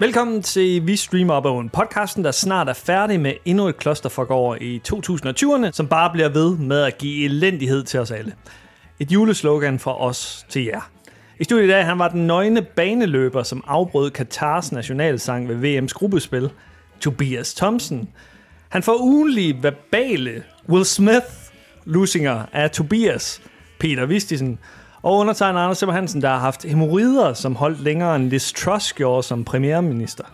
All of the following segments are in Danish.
Velkommen til Vi Streamer Op en podcasten, der snart er færdig med endnu et klosterfuck over i 2020'erne, som bare bliver ved med at give elendighed til os alle. Et juleslogan fra os til jer. I studiet i dag, han var den nøgne baneløber, som afbrød Katars nationalsang ved VM's gruppespil, Tobias Thompson. Han får ugenlige verbale Will Smith lusinger af Tobias, Peter Vistisen, og undertegner Anders Simmer Hansen, der har haft hemorrider, som holdt længere end Liz Truss gjorde som premierminister.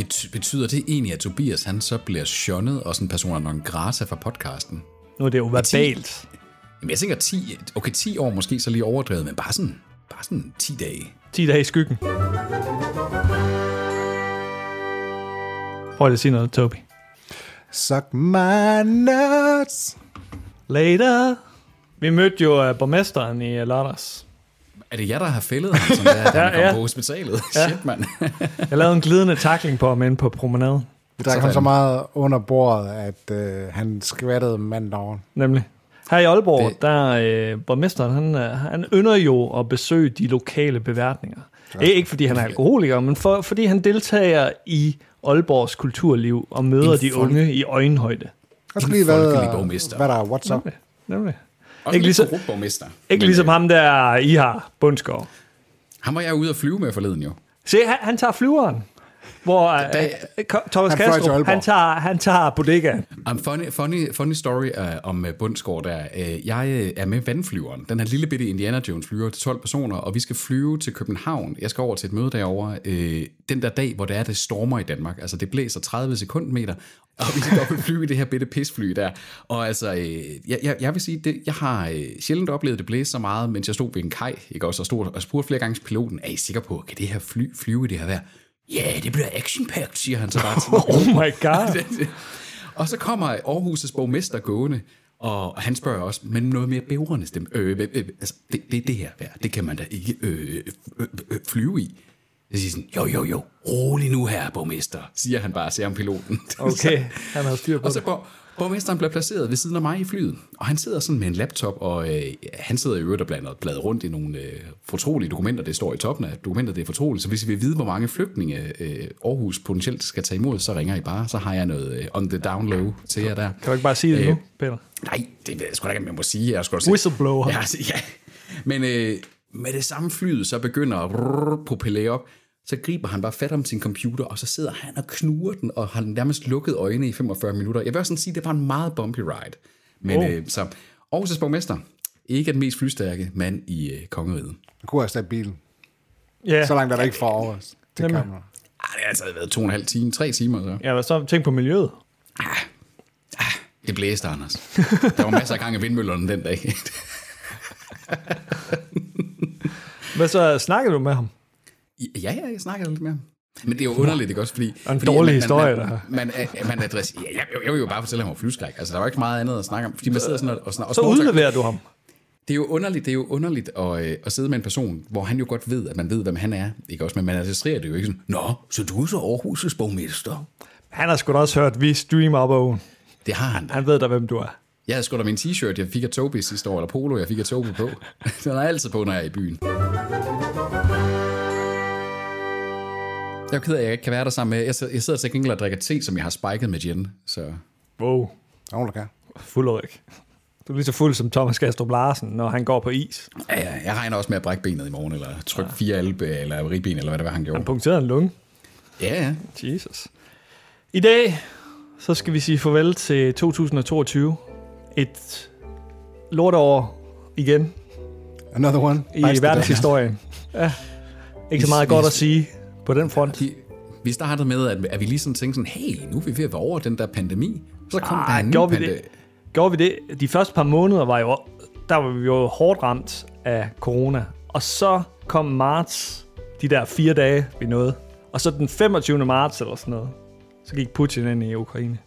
Bet- betyder det egentlig, at Tobias han så bliver shunnet og sådan en person non grata fra podcasten? Nu er det jo verbalt. Jamen, jeg tænker 10, okay, 10 år måske så lige overdrevet, men bare sådan, bare sådan 10 dage. 10 dage i skyggen. Prøv lige at sige noget, Toby. Suck my nuts. Later. Vi mødte jo uh, borgmesteren i uh, lørdags. Er det jer, der har fældet ham, som det er, da Ja, han kom ja. på hospitalet? Ja. Shit, mand. Jeg lavede en glidende tackling på ham inde på promenaden. Vi drak ham så meget under bordet, at øh, han skvattede manden over. Nemlig. Her i Aalborg, Det- der øh, borgmesteren, han, øh, han ynder jo at besøge de lokale beværtninger. Ja. Ikke fordi han er alkoholiker, men for, fordi han deltager i Aalborgs kulturliv og møder En de unge i øjenhøjde. Jeg skal lige borgmester. hvad der er what's up. Nemlig. Også Ikke ligesom- ligesom, borgmester. Ikke Men, ligesom øh, ham der, I har, Bundsgaard. Ham var jeg ude at flyve med forleden jo. Se, han, han tager flyveren. Hvor øh, Da- øh, Thomas Han Kastrup, han tager, han tager bodegaen. Um, funny, funny, funny story uh, om uh, Bundsgaard der. Uh, jeg uh, er med vandflyveren. Den her lille bitte Indiana Jones flyver til 12 personer, og vi skal flyve til København. Jeg skal over til et møde derovre. Uh, den der dag, hvor det er, det stormer i Danmark. Altså, det blæser 30 sekundmeter, og vi skal op og flyve i det her bitte pisfly der. Og altså, uh, jeg, jeg, jeg vil sige, det, jeg har uh, sjældent oplevet, det blæse så meget, mens jeg stod ved en kaj, ikke også, og, stod, og spurgte flere gange piloten, er I sikker på, kan det her fly flyve i det her vejr? Ja, yeah, det bliver action siger han så bare til mig. Oh my god. Og så kommer Aarhus' borgmester gående, og han spørger også, men noget mere bævrende stemme. Øh, øh, øh, altså, det, det, det her vejr, det kan man da ikke øh, øh, øh, flyve i. Jeg siger sådan, jo, jo, jo, rolig nu her, borgmester, siger han bare, siger ham piloten. Okay, han har styr på Og så det. Borg, borgmesteren bliver placeret ved siden af mig i flyet, og han sidder sådan med en laptop, og øh, han sidder i øvrigt og blander bladrer rundt i nogle øh, fortrolige dokumenter, det står i toppen af dokumentet, det er fortroligt, så hvis I vil vide, hvor mange flygtninge øh, Aarhus potentielt skal tage imod, så ringer I bare, så har jeg noget øh, on the down low til jer der. Kan du ikke bare sige det Øh, nu, Peter? Nej, det ved jeg sgu da ikke, jeg må sige. Jeg skal også Whistleblower. Ja, ja. Men øh, med det samme flyet, så begynder at propellere op, så griber han bare fat om sin computer, og så sidder han og knuger den, og har nærmest lukket øjnene i 45 minutter. Jeg vil også sådan sige, det var en meget bumpy ride. Men Oh. øh, så Aarhus' borgmester, ikke den mest flystærke mand i øh, kongeriget. Han kunne have stadig bilen. Ja, Så langt er der ikke fra over os. Det Nemlig. kan man. Ej, det har altså været to og en halv time, tre timer så. ja så tænk på miljøet. Det blæste, Anders. Der var masser af gang i vindmøllerne den dag. Hvad så snakkede du med ham? Ja, ja, jeg snakker lidt ham. Men det er jo underligt, ikke også? Fordi, Og en fordi dårlig man, historie, man, der. man, man, man adresser, ja, jeg, jeg, vil jo bare fortælle ham om flyskræk. Altså, der var ikke meget andet at snakke om. Fordi man sidder sådan og, og, og Så udleverer du ham. Det er jo underligt, det er jo underligt at, øh, at sidde med en person, hvor han jo godt ved, at man ved, hvem han er. Ikke også? Men man adresserer det jo ikke sådan, Nå, så du er så Aarhus' borgmester. Han har sgu da også hørt, vi streamer op og Det har han. Han ved da, hvem du er. Jeg havde sgu da min t-shirt, jeg fik af Tobi sidste år, eller polo, jeg fik af Tobi på. Den er altid på, når jeg er i byen. Jeg er ked af, at jeg ikke kan være der sammen med. Jeg sidder, jeg sidder til gengæld og drikker te, som jeg har spiket med gin. Så Wow. Er nogen, der kan. Fuld Ulrik. Du er lige så fuld som Thomas Gastrup Larsen, når han går på is. ja, ja, jeg regner også med at brække benet i morgen, eller trykke fire albe, eller ribben, eller hvad det var, han gjorde. Han punkterede en lunge. Ja, ja. Jesus. I dag, så skal vi sige farvel til 2022. Et lorteår igen Another one. i verdenshistorien. Ja. Ikke så meget godt at sige på den front. Vi, vi startede med, at, at vi lige sådan tænkte sådan, hey, nu er vi ved at være over den der pandemi. Så kom der Ej, en gjorde vi pande- det? Gjorde vi det? De første par måneder var jo, der var vi jo hårdt ramt af corona. Og så kom marts, de der fire dage, vi nåede. Og så den 25. marts eller sådan noget, så gik Putin ind i Ukraine.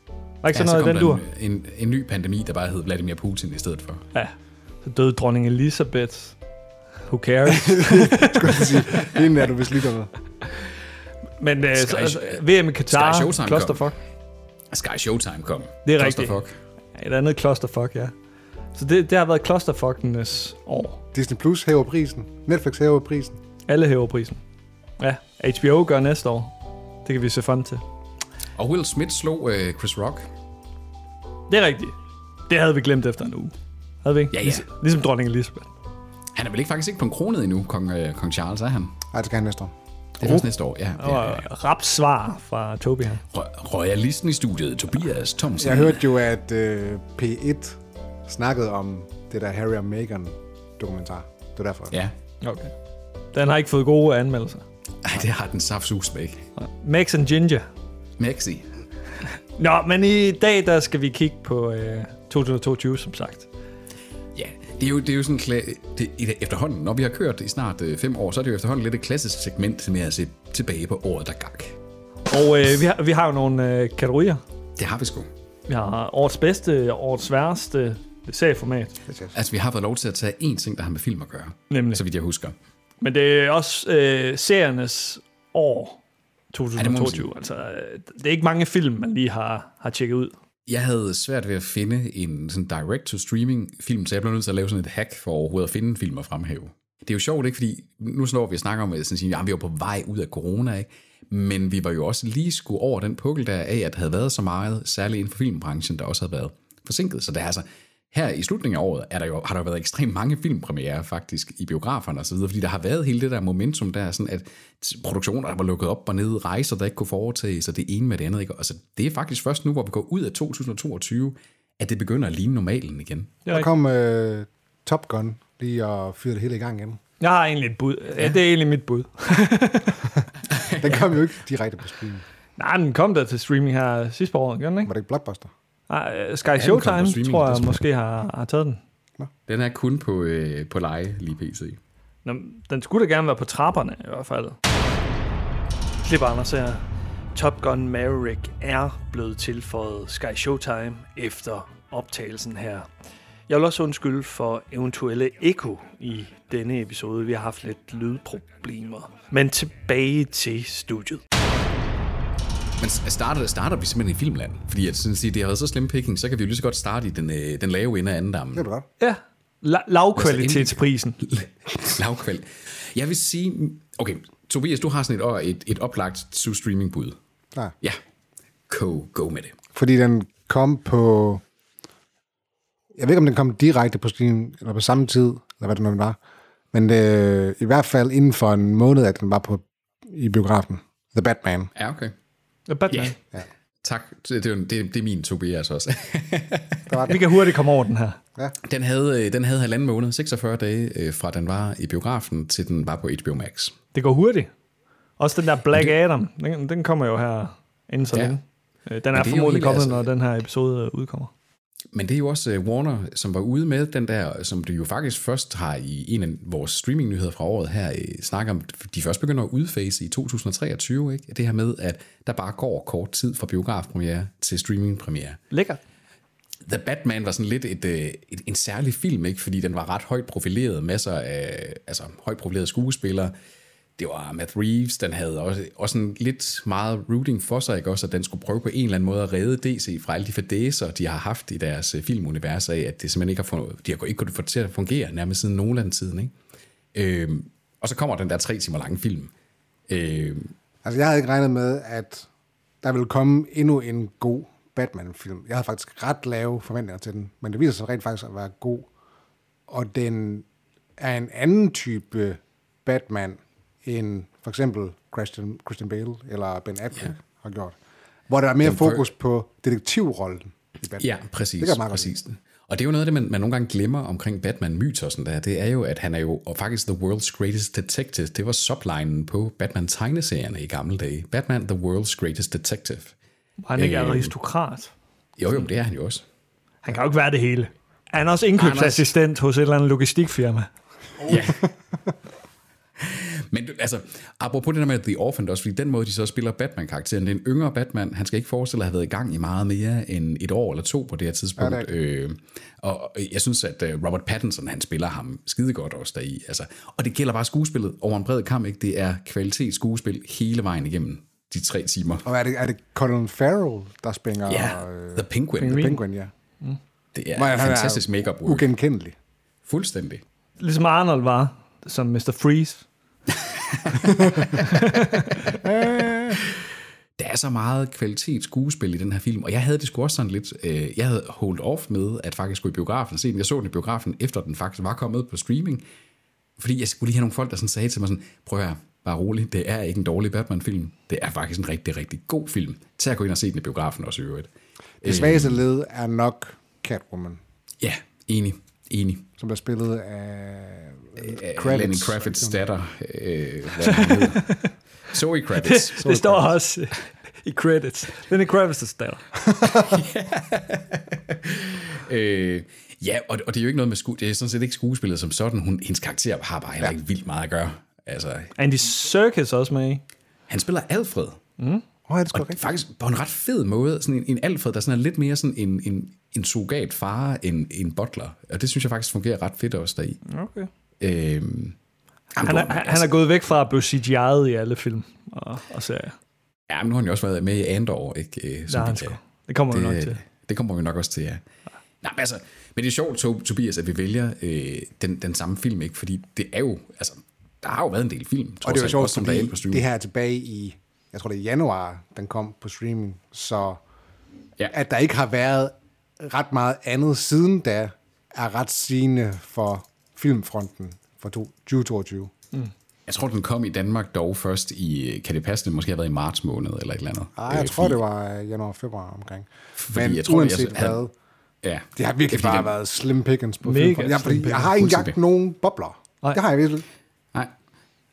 Var ikke Ja, sådan så noget i den der dur? en, en, en ny pandemi, der bare hed Vladimir Putin i stedet for. Ja. Så døde dronning Elizabeth. Who cares? Skulle jeg sige. Hende er du vist lige derude. Men uh, Sky- altså, VM i Qatar, Sky Showtime kom. clusterfuck. Sky Showtime kom. Det er rigtigt. Et andet clusterfuck, ja. Så det, det har været clusterfuckenes år. Disney Plus hæver prisen. Netflix hæver prisen. Alle hæver prisen. Ja, HBO gør næste år. Det kan vi se frem til. Og Will Smith slog øh, Chris Rock. Det er rigtigt. Det havde vi glemt efter en uge. Havde vi ikke? Ja, ja. Ligesom, ligesom dronning Elizabeth. Han er vel ikke faktisk ikke på en kronet endnu, kong, øh, kong Charles, er han? Ej, det skal han næste år. Det er først næste år, ja. Det ja, ja. rap svar fra Toby her. Ro- Royalisten i studiet, Tobias Thomsen. Jeg hørte jo, at øh, P1 snakkede om det der Harry og Meghan dokumentar. Det var derfor. Ja. Okay. Den har ikke fået gode anmeldelser. Ej, det har den saftsus med ikke. Max and Ginger. Maxi. Nå, men i dag der skal vi kigge på øh, 2022, som sagt. Det er jo, det er jo sådan kla- det, efterhånden, når vi har kørt i snart øh, fem år, så er det jo efterhånden lidt et klassisk segment med at se tilbage på året, der gak. Og øh, vi, har, vi har jo nogle øh, kategorier. Det har vi sgu. Vi har årets bedste, årets værste serieformat. Er Altså, vi har fået lov til at tage én ting, der har med film at gøre, Nemlig. så vidt jeg husker. Men det er også øh, seriernes år Ja, det 2022. altså, øh, det er ikke mange film, man lige har, har tjekket ud. Jeg havde svært ved at finde en sådan direct-to-streaming film, så jeg blev nødt til at lave sådan et hack for overhovedet at finde en film at fremhæve. Det er jo sjovt, ikke? Fordi nu snor vi og snakker om, at sådan, sige, ja, vi var på vej ud af corona, ikke? Men vi var jo også lige skulle over den pukkel der af, at der havde været så meget, særligt inden for filmbranchen, der også havde været forsinket. Så det er altså, her i slutningen af året er der jo, har der jo været ekstremt mange filmpremiere faktisk i biograferne og så videre, fordi der har været hele det der momentum der, sådan at produktioner, der var lukket op og nede, rejser, der ikke kunne foretage sig det ene med det andet. Ikke? Altså, det er faktisk først nu, hvor vi går ud af 2022, at det begynder at ligne normalen igen. Er Der kom øh, Top Gun lige og fyrede det hele i gang igen. Jeg har egentlig et bud. Ja. det er egentlig mit bud. Den kom jo ikke direkte på streaming. Nej, den kom der til streaming her sidste på året, gør den ikke? Var det ikke Blockbuster? Nej, øh, Sky Showtime, streaming, tror det jeg tror jeg. måske har, har taget den. Den er kun på, øh, på leje lige PC. Nå, den skulle da gerne være på trapperne i hvert fald. Klip Anders her. Top Gun Maverick er blevet tilføjet Sky Showtime efter optagelsen her. Jeg vil også undskylde for eventuelle eko i denne episode. Vi har haft lidt lydproblemer. Men tilbage til studiet. Men starter, starter vi simpelthen i filmland? Fordi at, sådan at sige, det har været så slem picking, så kan vi jo lige så godt starte i den, øh, den lave ende af anden dammen. Det er godt. Ja, la- lavkvalitetsprisen. Lavkval. Jeg vil sige... Okay, Tobias, du har sådan et, et, et oplagt streaming bud. Ja. Ja. Go, go med det. Fordi den kom på... Jeg ved ikke, om den kom direkte på stream, eller på samme tid, eller hvad det nu var. Men øh, i hvert fald inden for en måned, at den var på i biografen. The Batman. Ja, okay. Ja, Batman. Ja. Tak. Det, det, er det, det er min Tobias også. Der var Vi det. kan hurtigt komme over den her. den, havde, øh, den havde halvanden måned, 46 dage, øh, fra den var i biografen, til den var på HBO Max. Det går hurtigt. Også den der Black Adam, den, den kommer jo her inden så Ja. længe. Øh, Den er, er formodentlig kommet, altså- når den her episode udkommer. Men det er jo også uh, Warner, som var ude med den der, som du jo faktisk først har i en af vores streamingnyheder fra året her, uh, snakker om, de først begynder at udfase i 2023, ikke? Det her med, at der bare går kort tid fra biografpremiere til streamingpremiere. Lækkert. The Batman var sådan lidt et, øh, et, en særlig film, ikke? fordi den var ret højt profileret, masser af altså, højt profilerede skuespillere. Det var Matt Reeves, den havde også, også en lidt meget rooting for sig, ikke? Også, at den skulle prøve på en eller anden måde at redde DC fra alle de fadæser, de har haft i deres øh, filmunivers af, at det simpelthen ikke har, fundet, de har ikke kunnet få det til at fungere nærmest siden Nolan-tiden. Ikke? Øhm, og så kommer den der tre timer lange film. Øhm, Altså, jeg havde ikke regnet med, at der ville komme endnu en god Batman-film. Jeg havde faktisk ret lave forventninger til den, men det viser sig rent faktisk at være god. Og den er en anden type Batman, end for eksempel Christian, Christian Bale eller Ben Affleck Ja. har gjort. Hvor der er mere Den fokus på detektivrollen i Batman. Ja, præcis. Det meget godt præcis. Og det er jo noget af det, man, man nogle gange glemmer omkring Batman-mytosen der. Det er jo, at han er jo og faktisk the world's greatest detective. Det var sublinen på Batman-tegneserierne i gamle dage. Batman, the world's greatest detective. Var han ikke Øh. aristokrat? Jo, jo, det er han jo også. Han kan jo ikke være det hele. Er han også indkøbsassistent hos et eller andet logistikfirma? Ja. Men altså, apropos det der med The Orphan også, fordi den måde, de så spiller Batman-karakteren, det er en yngre Batman, han skal ikke forestille at have været i gang i meget mere end et år eller to på det her tidspunkt. Ja, Ja, øh, og jeg synes, at øh, Robert Pattinson, han spiller ham skidegodt også deri. Altså, og det gælder bare skuespillet over en bred kamp, ikke? Det er kvalitet skuespil hele vejen igennem de tre timer. Og er det, er det Colin Farrell, der springer Ja, øh, The Penguin. Penguin. Penguin, ja. Det er er fantastisk make-up work. Ugenkendelig. Fuldstændig. Ligesom Arnold var, som Mr. Freeze. Der er så meget kvalitet skuespil i den her film, og jeg havde det sgu også sådan lidt, øh, jeg havde holdt off med, at faktisk gå i biografen og se den. Jeg så den i biografen, efter den faktisk var kommet på streaming, fordi jeg skulle lige have nogle folk, der sådan sagde til mig sådan, prøv at bare rolig, det er ikke en dårlig Batman-film, det er faktisk en rigtig, rigtig god film. Tag at gå ind og se den i biografen også i øvrigt. Det svageste led er nok Catwoman, Ja, enig, enig. som bliver spillet af Kravitz. Lenny Kravitz datter. Øh. Zoe Kravitz. Det står også i credits. Lenny Kravitz' datter. øh, ja, og, og det er jo ikke noget med sku, det er sådan set ikke skuespillet som sådan. Hun, hendes karakter har bare heller ikke vildt meget at gøre. Altså, Andy Serkis også med i. han spiller Alfred. Åh, oh, er det Og rigtigt? faktisk på en ret fed måde. Sådan en, en Alfred, der sådan er lidt mere sådan en, en, en surrogat far end en butler. Og det synes jeg faktisk fungerer ret fedt også deri. Okay. Øhm, Han er, han, han er gået væk fra at blive CGI'et i alle film og, og serier. Ja, men nu har han jo også været med i Andor, ikke? Øh, som er han vi Det kommer vi nok det, til. det kommer vi nok også til, ja. Nej, men altså, men det er sjovt, Tob- Tobias, at vi vælger øh, den, den samme film, ikke? Fordi det er jo, altså, der har jo været en del film, Og det var alt, sjovt, også, som der er inde på fordi streaming. det her er tilbage i, jeg tror det er januar, den kom på streaming, så Ja. at der ikke har været ret meget andet siden da, er ret sigende for filmfronten for to- 2022. Jeg tror, den kom i Danmark dog først i, kan det passe, det måske har været i marts måned eller et eller andet. Ej, jeg Øh, tror, fordi- det var øh, januar-februar omkring. Fordi Men jeg tror, uanset jeg- hvad, Ja. det har virkelig fordi bare den- været slim pickings på Mega filmfronten. Jeg, fordi jeg har ikke engang nogen bobler. Nej. Det har jeg virkelig.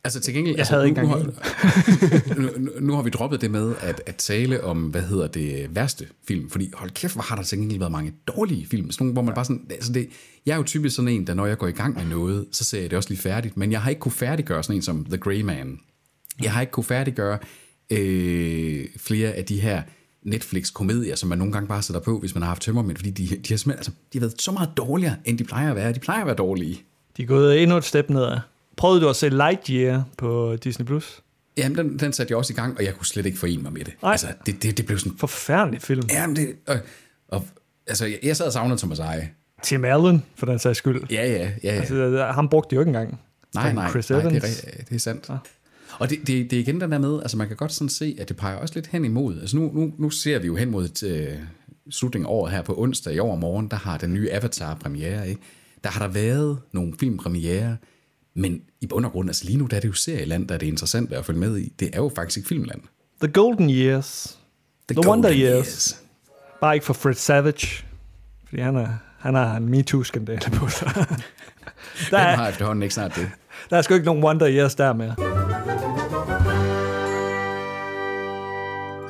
Altså til gengæld... Jeg altså, havde ikke nu, engang nu, har- nu, har vi droppet det med at, at tale om, hvad hedder det, værste film. Fordi hold kæft, hvor har der til gengæld været mange dårlige film. Sådan nogle, hvor man bare sådan... Altså det, jeg er jo typisk sådan en, der når jeg går i gang med noget, så ser jeg det også lige færdigt. Men jeg har ikke kunne færdiggøre sådan en som The Grey Man. Jeg har ikke kunne færdiggøre øh, flere af de her Netflix-komedier, som man nogle gange bare sætter på, hvis man har haft tømmermænd, fordi de, de, har altså, de har været så meget dårligere, end de plejer at være. De plejer at være dårlige. De er gået endnu et step nedad. Prøvede du at se Lightyear på Disney+. Plus? Jamen, den, den satte jeg også i gang, og jeg kunne slet ikke forene mig med det. Nej. Altså, det, det, det blev sådan... Forfærdelig film. Jamen, det... Og, og, altså, jeg, jeg sad og savnede Thomas Eje. Tim Allen, for den sags skyld. Ja, ja, ja. ja. Altså, ham brugte de jo ikke engang. nej, nej, Chris nej det, Evans. er, ri- det er sandt. Ja. Og det, det, det er igen den der med, altså man kan godt sådan se, at det peger også lidt hen imod. Altså nu, nu, nu ser vi jo hen mod et, øh, slutningen af året her på onsdag i overmorgen, der har den nye Avatar premiere, ikke? Der har der været nogle filmpremiere, men i bund og grund, altså lige nu, der er det jo serieland, der er det interessant at følge med i. Det er jo faktisk filmland. The Golden Years. The, The Wonder Golden Years. Bare ikke for Fred Savage. Fordi han, er, han har en MeToo-skandale på sig. der, Hvem er, har efterhånden ikke snart det? der er sgu ikke nogen Wonder Years der mere.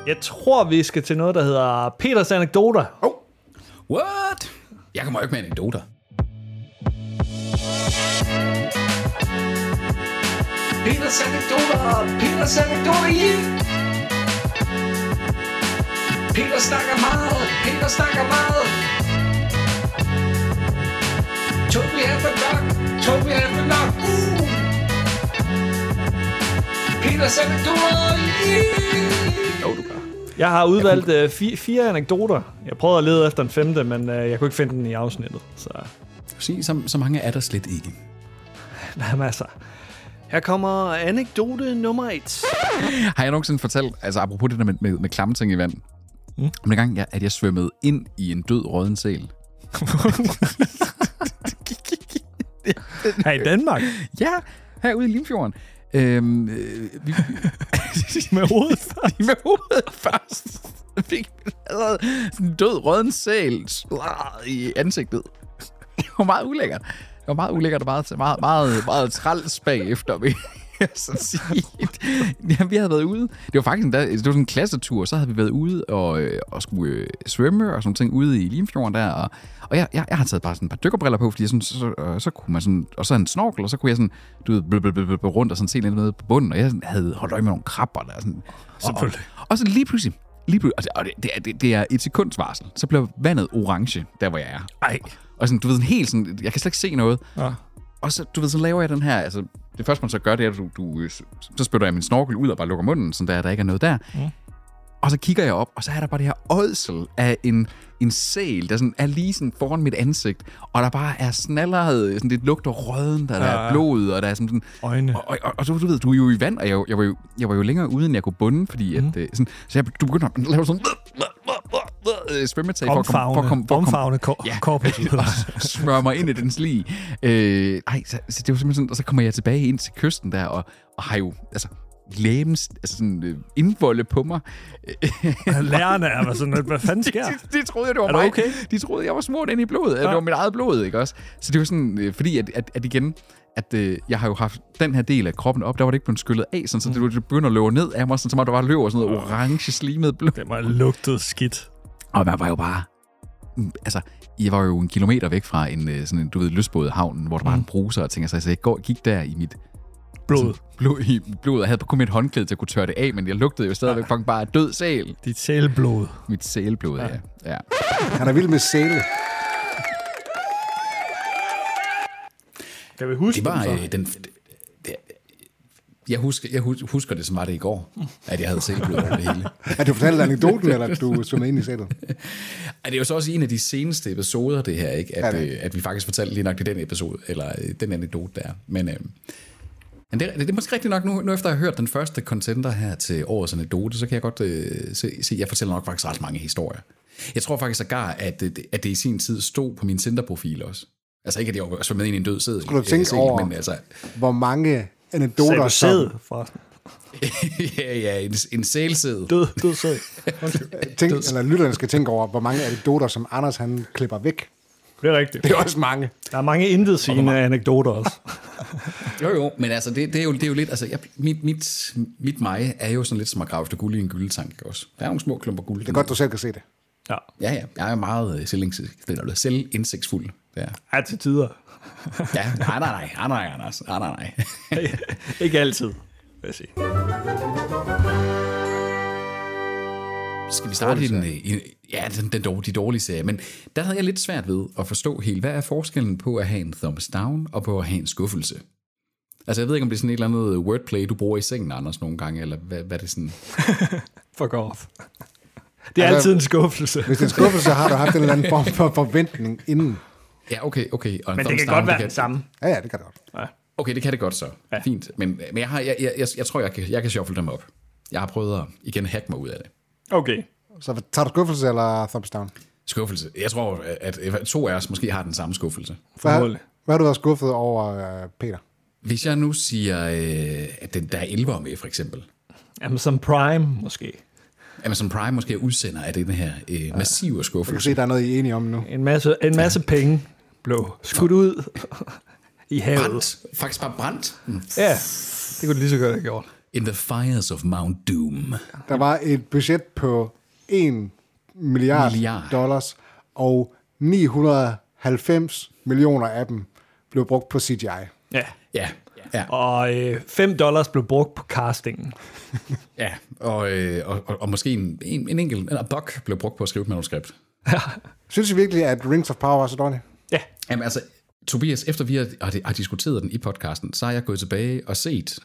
Jeg tror, vi skal til noget, der hedder Peters anekdoter. Oh, What? Jeg kommer jo ikke med anekdoter. Peters anekdoter, Peters anekdoter, yeah! Peter snakker meget, Peter snakker meget. Toby er for nok, Toby er for nok, uh! Peters anekdoter, yeah! Jo, du gør. Jeg har udvalgt øh, fire, fire anekdoter. Jeg prøvede at lede efter en femte, men øh, jeg kunne ikke finde den i afsnittet. Så så, så mange er der slet ikke. der er masser. Her kommer anekdote nummer et. Har jeg nogensinde fortalt, altså apropos det der med, med, med klamme ting i vand, mm. om en gang, jeg, at jeg svømmede ind i en død rådden sæl. Her i Danmark. Ja, herude i Limfjorden. Øhm, øh, vi, Med hovedet med hovedet først. Fik allerede en død sæl sladret i ansigtet. Det var meget ulækkert. Det var meget ulækkert og meget, meget, meget, meget træls bagefter, vil jeg så sige. Ja, vi havde været ude. Det var faktisk en, det var sådan en klassetur, så havde vi været ude og, øh, og skulle øh, svømme og sådan ting ude i Limfjorden der. Og, og jeg, jeg, jeg har taget bare sådan et par dykkerbriller på, fordi jeg sådan, så, så, så kunne man sådan, og så en snorkel, og så kunne jeg sådan, du ved, blø, blø, blø, rundt og sådan se lidt nede på bunden, og jeg sådan havde holdt øje med nogle krabber der. Sådan. Og, og, og så lige pludselig, lige pludselig, og det, og det, det, er, det, det er et sekunds varsel, så bliver vandet orange, der hvor jeg er. Ej. Og sådan, du ved, helt sådan, jeg kan slet ikke se noget. Ja. Og så, du ved, så laver jeg den her, altså, det første man så gør, det er, at du, du, så spytter jeg min snorkel ud og bare lukker munden, sådan der, der ikke er noget der. Mm. Og så kigger jeg op, og så er der bare det her ådsel af en, en sæl, der sådan er lige sådan foran mit ansigt, og der bare er snalleret, sådan det lugter røden, der, der Ja, er ja. blod, og der er sådan, sådan Øjne. og, og, og, og så du ved, du er jo i vand, og jeg, jeg, var, jo, jeg var jo længere ude, end jeg kunne bunde, fordi at, øh, sådan, så jeg, du begynder at lave sådan øh, svømmetag for at komme, for at komme, for Omfavne kor- Ja. smøre mig ind i den sli. Øh, ej, så, så det var simpelthen sådan, og så kommer jeg tilbage ind til kysten der, og, og har jo, altså, lægens, altså sådan øh, indvolde på mig. Lærerne er bare sådan, hvad fanden sker? de, de troede, det var mig. okay? De troede, jeg var smurt ind i blodet. Ja. Det var mit eget blod, ikke også? Så det var sådan, øh, fordi at, at, at igen, at øh, jeg har jo haft den her del af kroppen op, der var det ikke blevet skyllet af, sådan, så det, det begynder at løbe ned af mig, sådan, som om der bare løber sådan noget orange slimet blod. Det have lugtet skidt. Og man var jo bare... mm, Altså, jeg var jo en kilometer væk fra en, øh, sådan en, du ved, lystbådehavn, hvor der var en bruser og tænker sig, så jeg går, gik der i mit Blod. blod, i blod, og havde kun mit håndklæde til at kunne tørre det af, men jeg lugtede jo stadigvæk fucking bare død sæl. Dit sælblod. Mit sælblod, ja. ja. Han er vild med sæle. Kan vi huske Det var den så? øh, den... Jeg husker, jeg hus- husker det, som var det i går, at jeg havde selvblod over det hele. Er du fortalt anekdoten, eller du svømmede ind i sælet? Ej, det er jo så også en af de seneste episoder, det her, ikke? At, Ja, det. øh, at vi faktisk fortalte lige nok det den episode, eller øh, den anekdote der. Men, øh, men det, det er måske rigtigt nok, nu, nu efter at have hørt den første contender her til årets anekdote, så kan jeg godt øh, se, se, jeg fortæller nok faktisk ret mange historier. Jeg tror faktisk sågar, at, øh, det- at det i sin tid stod på min Tinder-profil også. Altså ikke, at jeg var ind i en død sæd. Skulle du tænke over- Men altså, Hvor mange anekdoter, som... forresten? ja, ja, en, en sælsæd. Død, død sæd. Tænk, eller lytterne skal tænke over, hvor mange anekdoter, som Anders han klipper væk. Det er rigtigt. Det er også mange. Der er mange intetsigende anekdoter også. Jo, jo, men altså, det, det, er, jo, det er jo lidt, altså, jeg, mit, mit, mit mig er jo sådan lidt som at grave efter guld i en gyldetank, også? Der er nogle små klumper guld. Det er godt, du selv kan se det. Ja. Ja, ja, jeg er meget øh, selvindsigtsfuld. Ja. Ja, til tider. ja, nej, nej, nej, nej, nej, Anders. Nej, nej, nej. Ikke altid, vil jeg sige. Skal vi starte i den, øh, i, ja, den, den, dår- de dårlige serie, men der havde jeg lidt svært ved at forstå helt, hvad er forskellen på at have en thumbs down og på at have en skuffelse? Altså, jeg ved ikke, om det er sådan et eller andet wordplay, du bruger i sengen, Anders, nogle gange, eller hvad, hvad er det sådan? Fuck off. Det er Altså, altid en skuffelse. Hvis det er en skuffelse, så har du haft en eller anden form for forventning inden. Ja, okay, okay. Og en Men det kan down, godt være kan- den samme. Ja, ja, det kan det godt. Ja. Okay, det kan det godt så. Ja. Fint. Men, men jeg, har, jeg, jeg, jeg, jeg tror, jeg kan, jeg kan shuffle dem op. Jeg har prøvet at igen hacke mig ud af det. Okay. Så tager du skuffelse eller thumbs down? Skuffelse. Jeg tror, at to af os måske har den samme skuffelse. Hvad, Forhåbentlig. hvad har du været skuffet over, øh, Peter? Hvis jeg nu siger, øh, at den, der er 11 med, for eksempel. Jamen, som Prime, måske. Amazon Prime måske er udsender af den her øh, massive Du kan skuffelse. se, der er noget, I er enige om nu. En masse, en masse penge blev skudt ud i havet. Brændt. Faktisk bare brændt. Mm. Ja, det kunne de lige så godt have gjort. In the fires of Mount Doom. Der var et budget på 1 milliard, Milliard. dollars, og 990 millioner af dem blev brugt på CGI. Ja. Ja, ja, Og øh, 5 dollars blev brugt på castingen. ja. Og, øh, og, og, og måske en, en, en enkelt, eller buck blev brugt på at skrive et manuskript. Synes I virkelig, at Rings of Power var så dårlig? Ja. Jamen altså, Tobias, efter vi har, har, har diskuteret den i podcasten, så har jeg gået tilbage og set,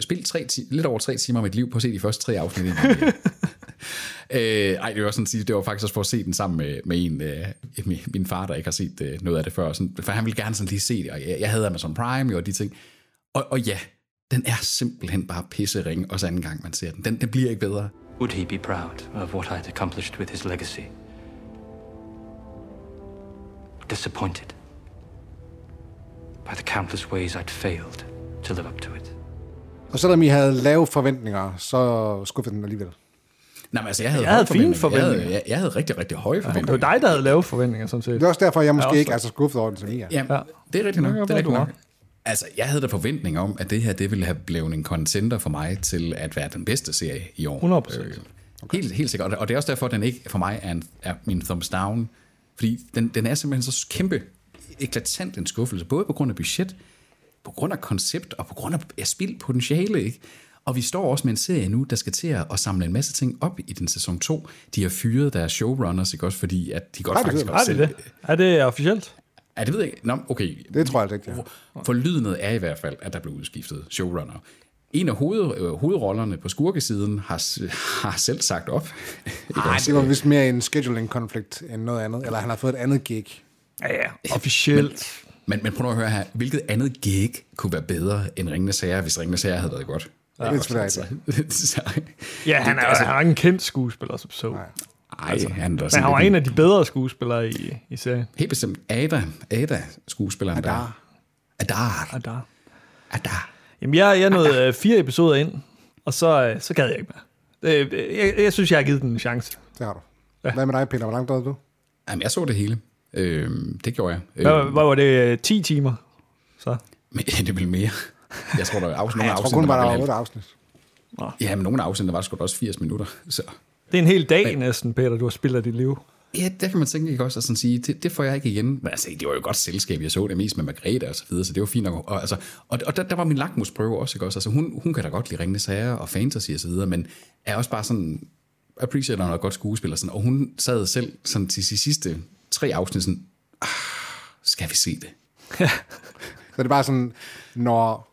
spillet tre, lidt over tre timer af mit liv på at se de første tre afsnit. øh, ej, det var sådan at sige, det var faktisk også for at se den sammen med, med en, øh, min, min far, der ikke har set øh, noget af det før. Sådan, for han ville gerne sådan lige se det, og jeg, jeg havde Amazon Prime jo, og de ting. Og, og ja, den er simpelthen bare pissering, også anden gang man ser den. Den, den bliver ikke bedre. Would he be proud of what I'd accomplished with his legacy? Disappointed by the countless ways I'd failed to live up to it. Og selvom I havde lave forventninger, så skuffede den alligevel. Nej, men altså, jeg havde, Jeg havde fine forventninger. Jeg havde, jeg, jeg havde rigtig, rigtig høje Det forventninger. var dig, der havde lavet forventninger, sådan set. Det er også derfor, jeg måske også ikke er så skuffet over den, som I er. Ja, Ja. ja. det er rigtigt nok. Det Det er rigtigt nok. Altså, jeg havde da forventning om, at det her det ville have blevet en contender for mig til at være den bedste serie i år. 100%. Øh, Helt, helt sikkert. Og det er også derfor, at den ikke for mig er, en, er min thumbs down. Fordi den, den er simpelthen så kæmpe eklatant en skuffelse. Både på grund af budget, på grund af koncept og på grund af ja, spild potentiale. Ikke? Og vi står også med en serie nu, der skal til at samle en masse ting op i den sæson 2. De har fyret deres showrunners, ikke også? Fordi at de godt faktisk det? godt Er det det? Er det officielt? Ja, det ved jeg ikke. Nå, okay. Det tror jeg altså ikke, ja. Forlydende er i hvert fald, at der blev udskiftet showrunner. En af hoved, øh, hovedrollerne på skurkesiden har, har selv sagt op. Nej, det var vist mere en scheduling-konflikt end noget andet. Eller han har fået et andet gig. Ja, ja. Officielt. Men, men prøv nu at høre her, hvilket andet gig kunne være bedre end Ringende Sager, hvis Ringende Sager havde været godt? Ja, det er selvfølgelig rigtigt. Så, Ja, han er, altså, han er ikke en kendt skuespiller, som så. ej, altså, han er Men han var en af de bedre skuespillere i, i serien. Helt bestemt Ada, Ada skuespilleren Adar. der. Adar. Der. Adar. Jamen, jeg, jeg nåede øh, fire episoder ind, og så, øh, så gad jeg ikke mere. Det, øh, jeg, jeg synes, jeg har givet den en chance. Det har du. Hvad med dig, Peter? Hvor langt nåede du? Jamen, jeg så det hele. Øhm, det gjorde jeg. Hvad, Øhm, hvad var det? øh, 10 timer? Så. men det er vel mere. Jeg tror, der er afsnit, nogle Jeg tror afsnit, kun, der var der vel var otte halv- afsnit. Ja, men nogle afsnit, der var sgu da også 80 minutter. Så. Det er en hel dag næsten, Peter, du har spillet dit liv. Ja, der kan man tænke ikke også at sådan sige, det, det får jeg ikke igen. Men altså, det var jo et godt selskab, jeg så det mest med Margrethe og så videre, så det var fint nok. Og, altså, og, og der, der, var min lakmusprøve også, ikke også? Altså, hun, hun kan da godt lide ringende sager og fantasy og så videre, men er også bare sådan, appreciater noget godt skuespil og sådan, og hun sad selv sådan til de sidste tre afsnit sådan, ah, skal vi se det? Så det er bare sådan, når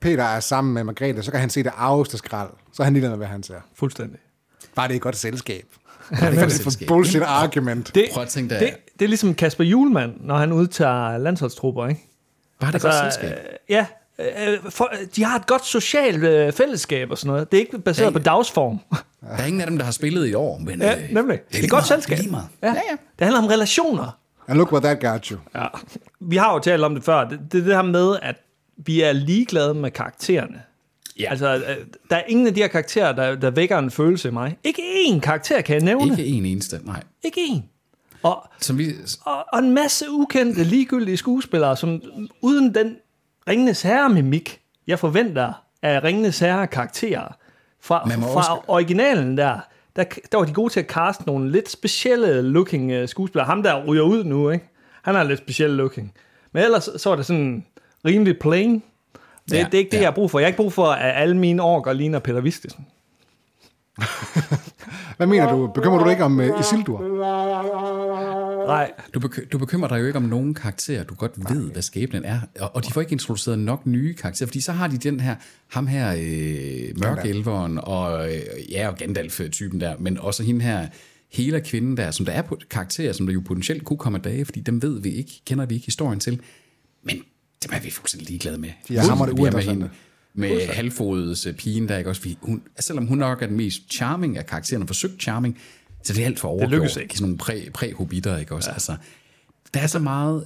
Peter er sammen med Margrethe, så kan han se det arveste skrald. Så er han ligeglad med, hvad han ser. Fuldstændig. Bare det er et godt selskab. For bullshit argument. Det, Prøv at tænke dig, det, det er ligesom Kasper Julemand, når han udtager landsholdstrupper, ikke? var det godt selskab? øh, ja, øh, for, de har et godt socialt øh, fællesskab og sådan noget. Det er ikke baseret Ja. på dagsform. Der er ingen af dem, der har spillet i år, men ja, øh, nemlig. Det er et godt selskab. Ja. ja, ja. Det handler om relationer. And look what that got you. Ja. Vi har jo talt om det før. Det, det er det her med, at vi er ligeglade med karaktererne. Ja. Altså, øh, der er ingen af de her karakterer, der, der vækker en følelse i mig. Ikke én karakter kan jeg nævne. Ikke en eneste, nej. Ikke én. Og, Som vi, og, og en masse ukendte, ligegyldige skuespillere, som uden den Ringenes Herre-mimik, jeg forventer af Ringenes Herre-karakterer fra, fra også- originalen der, der, der var de gode til at caste nogle lidt specielle looking øh, skuespillere. Ham der ryger ud nu, ikke? Han har lidt speciel looking. Men ellers så var det sådan rimelig plain. Det, Ja, det er ikke det, ja. jeg har brug for. Jeg har ikke brug for, at alle mine orker ligner Peter Vistisen. Hvad mener du? Bekymrer du dig ikke om uh, Isildur? Nej. Du, beky- du bekymrer dig jo ikke om nogen karakterer, du godt ved, hvad skæbnen er. Og, og de får ikke introduceret nok nye karakterer, fordi så har de den her, ham her, øh, mørkelveren, og øh, ja, og Gandalf-typen der, men også hende her, hele kvinden der, som der er på karakterer, som der jo potentielt kunne komme af dage, fordi dem ved vi ikke, kender vi ikke historien til. Men dem er vi fuldstændig ligeglade med. De er hamrende Vi med med halvfodets øh, pigen der, ikke også? Vi, hun, selvom hun nok er den mest charming af karaktererne, forsøgt charming, så det er alt for overgjort. lykkes ikke. Sådan nogle præ, præ-hobitter, ikke også? Ja. Altså, der er så meget,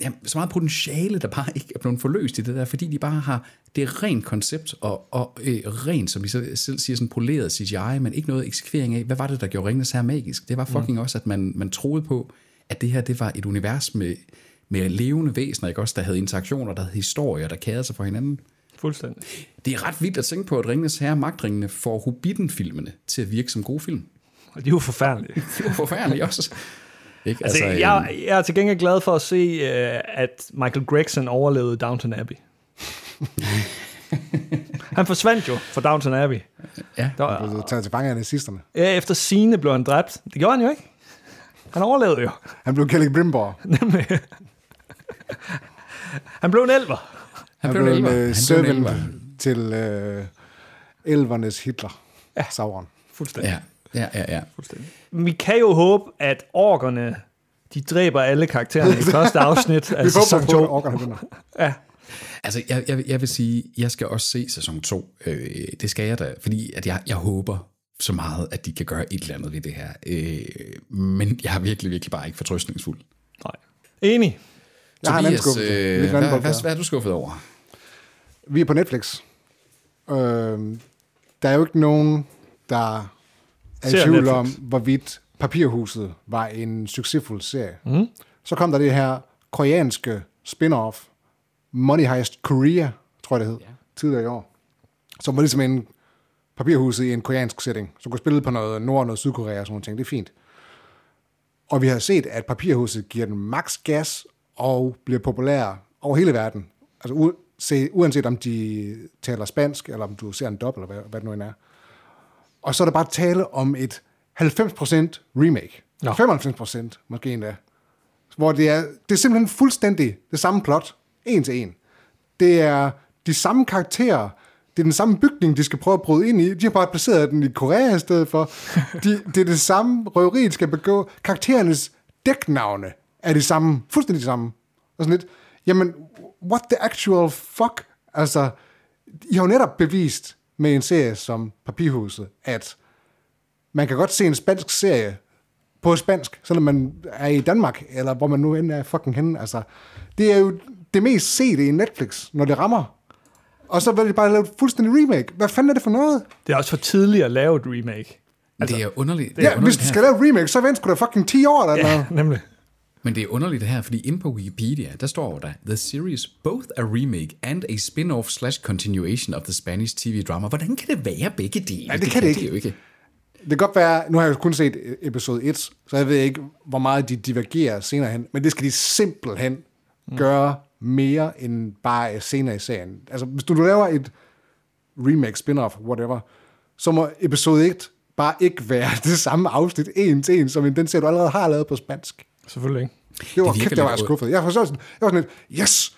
ja, så meget potentiale, der bare ikke er blevet forløst i det der, fordi de bare har, det rent koncept, og, og øh, rent, som vi så selv siger, sådan poleret CGI, men ikke noget eksekvering af, hvad var det, der gjorde Ringnes her magisk? Det var fucking mm. også, at man, man troede på, at det her, det var et univers med, med levende væsener, ikke også, der havde interaktioner, der havde historier, der kærede sig for hinanden. Fuldstændig. Det er ret vildt at tænke på, at Ringnes Herre Magtringene får Hobbiten-filmene til at virke som gode film. Og de er jo forfærdelige. Det er jo forfærdeligt også. Ikke? Altså, øhm, jeg, jeg er til gengæld glad for at se, uh, at Michael Gregson overlevede Downton Abbey. han forsvandt jo fra Downton Abbey. ja, Der var, Blev taget til fange af nazisterne. ja, efter sine blev han dræbt. Det gjorde han jo ikke. Han overlevede jo. Han blev Kelly Brimborg. Nemlig. han blev en elver. Han blev en blev en elver. servant til uh, elvernes Hitler. Ja. Sauron. Fuldstændig. Ja, ja, ja. ja. Fuldstændig. Vi kan jo håbe, at orkerne, de dræber alle karaktererne i første afsnit af Vi sæson håber på, 2. at orkerne vinder. Ja. Altså, jeg, jeg, jeg vil sige, jeg skal også se sæson 2. Øh, det skal jeg da, fordi at jeg, jeg håber så meget, at de kan gøre et eller andet ved det her. Øh, men jeg er virkelig, virkelig bare ikke fortrøstningsfuld. Nej. Enig. Jeg har en anden Tobias, skuffelse. øh, hvad, hvad, hvad er du skuffet over? Vi er på Netflix. Øh, der er jo ikke nogen, der er i Ser tvivl Netflix. om, hvorvidt Papirhuset var en succesfuld serie. Mm. Så kom der det her koreanske spin-off, Money Heist Korea, tror jeg det hed, ja. tidligere i år, som var ligesom en Papirhuset i en koreansk setting, som kunne spille på noget Nord- og noget Sydkorea og sådan nogle ting. Det er fint. Og vi har set, at Papirhuset giver den max gas og bliver populær over hele verden. Altså se, uanset om de taler spansk, eller om du ser en dobbelt, eller hvad, hvad det nu end er. Og så er der bare tale om et 90% remake. Nå. 95% måske endda. Hvor det er, det er simpelthen fuldstændig det samme plot. En til en. Det er de samme karakterer, Det er den samme bygning, de skal prøve at bryde ind i. De har bare placeret den i Korea i stedet for. De, det er det samme røveri, de skal begå. Karakterernes dæknavne er det samme. Fuldstændig det samme. Og sådan lidt, jamen, what the actual fuck? Altså, I har jo netop bevist med en serie som Papirhuset, at man kan godt se en spansk serie på spansk, selvom man er i Danmark, eller hvor man nu end er fucking henne. Altså, det er jo det mest sete i Netflix, når det rammer. Og så vil de bare lave et fuldstændig remake. Hvad fanden er det for noget? Det er også for tidligt at lave et remake. Altså, det er underligt. Det er Ja, hvis underligt du her. skal lave et remake, så vent sgu da fucking 10 år eller Ja, noget. nemlig. Men det er underligt det her, fordi inde på Wikipedia, der står der, The series both a remake and a spin-off slash continuation of the Spanish TV drama. Hvordan kan det være begge dele? Ja, det kan det ikke. jo ikke. Det kan godt være, nu har jeg jo kun set episode 1, så jeg ved ikke, hvor meget de divergerer senere hen, men det skal de simpelthen gøre mere end bare senere i serien. Altså, hvis du laver et remake, spin-off, whatever, så må episode 1 bare ikke være det samme afsnit en til en, som den serie, du allerede har lavet på spansk. Selvfølgelig ikke. Det var Det kæft, jeg var skuffet. Jeg var sådan, jeg var sådan lidt, yes!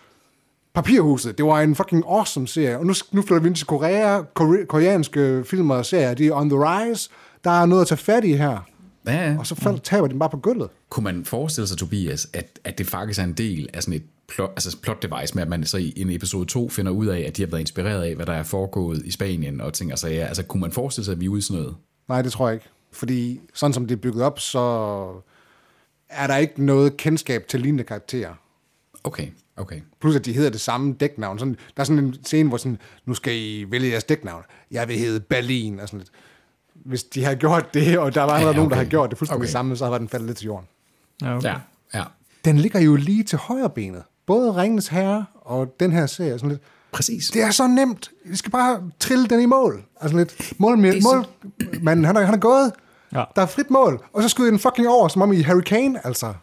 Papirhuset, det var en fucking awesome serie. Og nu, nu flytter vi ind til Korea. Kore, koreanske film og serier, de er on the rise. Der er noget at tage fat i her. Ja, ja. Og så faldt, taber de dem bare på gulvet. Kunne man forestille sig, Tobias, at, at det faktisk er en del af sådan et plot, altså plot device med, at man så i en episode 2 finder ud af, at de har været inspireret af, hvad der er foregået i Spanien og ting og sager. Altså, kunne man forestille sig, at vi er ude i sådan noget? Nej, det tror jeg ikke. Fordi sådan som det er bygget op, så er der ikke noget kendskab til lignende karakterer. Okay, okay. Plus at de hedder det samme dæknavn. Sådan, der er sådan en scene, hvor sådan, nu skal I vælge jeres dæknavn. Jeg vil hedde Berlin. Og sådan lidt. Hvis de har gjort det, og der var Ja, nogen, der okay. har gjort det fuldstændig Okay. okay. samme, så har den faldet lidt til jorden. Ja, okay. Ja, ja. Den ligger jo lige til højre benet. Både Ringens Herre og den her serie. Sådan lidt. Præcis. Det er så nemt. Vi skal bare trille den i mål. Altså lidt. Mål, er så- mål. Man, han, er, han er gået. Ja. Der er frit mål. Og så skyder den fucking over, som om I er Hurricane, altså.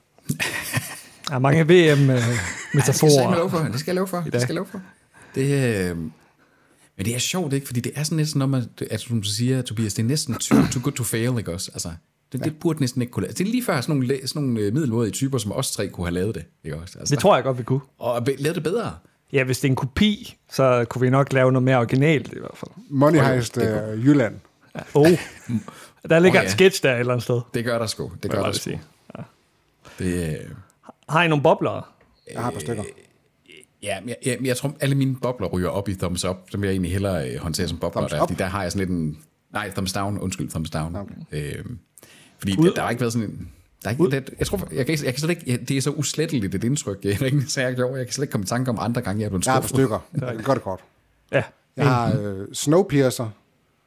Der er mange det skal jeg VM-metaforer. love for. Det skal jeg love for. Det skal jeg love for. Det, øh, men det er sjovt, ikke? Fordi det er sådan næsten, når man, at, som du siger, Tobias, det er næsten too, too good to fail, ikke også? Altså, det, det burde næsten ikke kunne lade. Det er lige før sådan nogle, sådan nogle øh, middelmådige typer, som os tre kunne have lavet det, ikke også? Altså, Det tror jeg godt, vi kunne. Og lavet det bedre. Ja, hvis det er en kopi, så kunne vi nok lave noget mere originalt i hvert fald. Money Heist det uh, Jylland. Oh. Der ligger en ja. sketch der et eller andet sted. Det gør der sgu. Det gør der sgu. sige. Det, øh, Har I nogle bobler? Jeg har et par stykker. ja, men jeg, jeg, jeg, tror, alle mine bobler ryger op i thumbs up, som jeg egentlig hellere øh, håndterer som bobler. Thumbs Der, up? fordi der har jeg sådan lidt en... Nej, thumbs down. Undskyld, thumbs down. Okay. Øh, fordi Ud- der, der har ikke været sådan en... Der er ikke, det, jeg tror, jeg kan, jeg kan slet ikke, jeg, det er så usletteligt et indtryk, jeg, jeg, jeg, jeg kan slet ikke komme i tanke om andre gange, jeg er blevet Jeg har et par skuffet. stykker. Jeg kan godt det kort. Ja. Jeg har øh, Snowpiercer,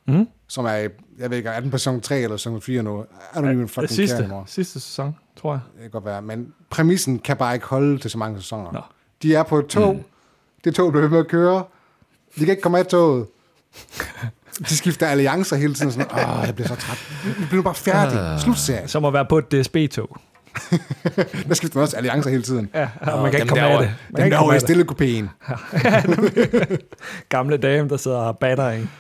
mm. Som er, jeg ved ikke, er den på sæson 3 eller sæson 4 nu? Er du even Det fucking sidste, care sidste sæson, tror jeg. Det kan godt være, men præmissen kan bare ikke holde til så mange sæsoner. Nå. De er på et tog. Mm. Det tog bliver ved med at køre. De kan ikke komme af toget. De skifter alliancer hele tiden. Sådan, Åh, jeg bliver så træt. Vi bliver bare færdig. Slut serien. Som at være på et DSB-tog. Der skifter man også alliancer hele tiden. Ja, og man kan ikke komme af det. Man kan Dem ikke komme derovre i det. stillekopéen. Gamle dame, der sidder og batter en.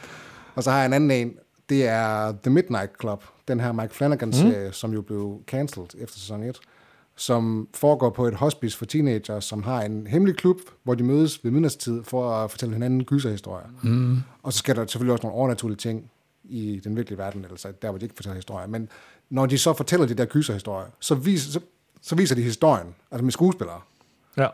Og så har jeg en anden en. Det er The Midnight Club. Den her Mike Flanagan-serie, mm. som jo blev cancelled efter sæson 1. Som foregår på et hospice for teenager, som har en hemmelig klub, hvor de mødes ved midnatstid for at fortælle hinanden gyserhistorier. Mm. Og så sker der selvfølgelig også nogle overnaturlige ting i den virkelige verden, altså der, hvor de ikke fortæller historier. Men når de så fortæller de der gyserhistorier, så viser, så, så viser de historien, altså med skuespillere. Ja.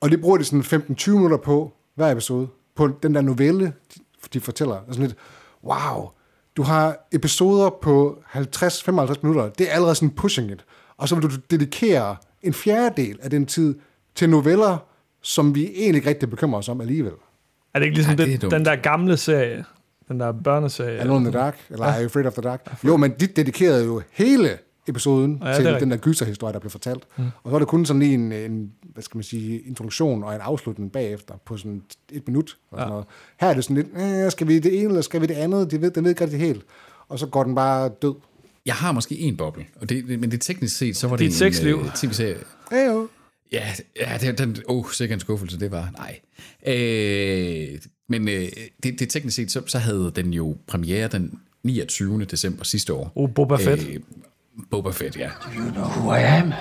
Og det bruger de sådan 15-20 minutter på hver episode, på den der novelle, de, de fortæller. Og sådan lidt, wow, du har episoder på 50-55 minutter, det er allerede sådan pushing it. Og så vil du dedikere en fjerdedel af den tid til noveller, som vi egentlig ikke rigtig bekymrer os om alligevel. Er det ikke ligesom Ja, det den, den der gamle serie? Den der børneserie? Alone in the Dark, eller Are You Afraid of the Dark? Jo, men de dedikerede jo hele episoden Ja, det til den der gyserhistorie, der blev fortalt. Mm. Og så var det kun sådan lige en, en, hvad skal man sige, introduktion og en afslutning bagefter på sådan et minut. Og sådan Ja. noget. Her er det sådan lidt, øh, skal vi det ene, eller skal vi det andet? De ved, den ved ikke rigtig helt. Og så går den bare død. Jeg har måske en boble, og det, men det teknisk set, så var det sexliv. en øh, tv-serie. Ja, jo. Ja, ja det, den, oh, sikkert en skuffelse, det var, nej. Øh, men øh, det, det teknisk set, så, så havde den jo premiere den 29. december sidste år. Oh, Boba Fett. Øh, Boba Fett, ja. You know who I am?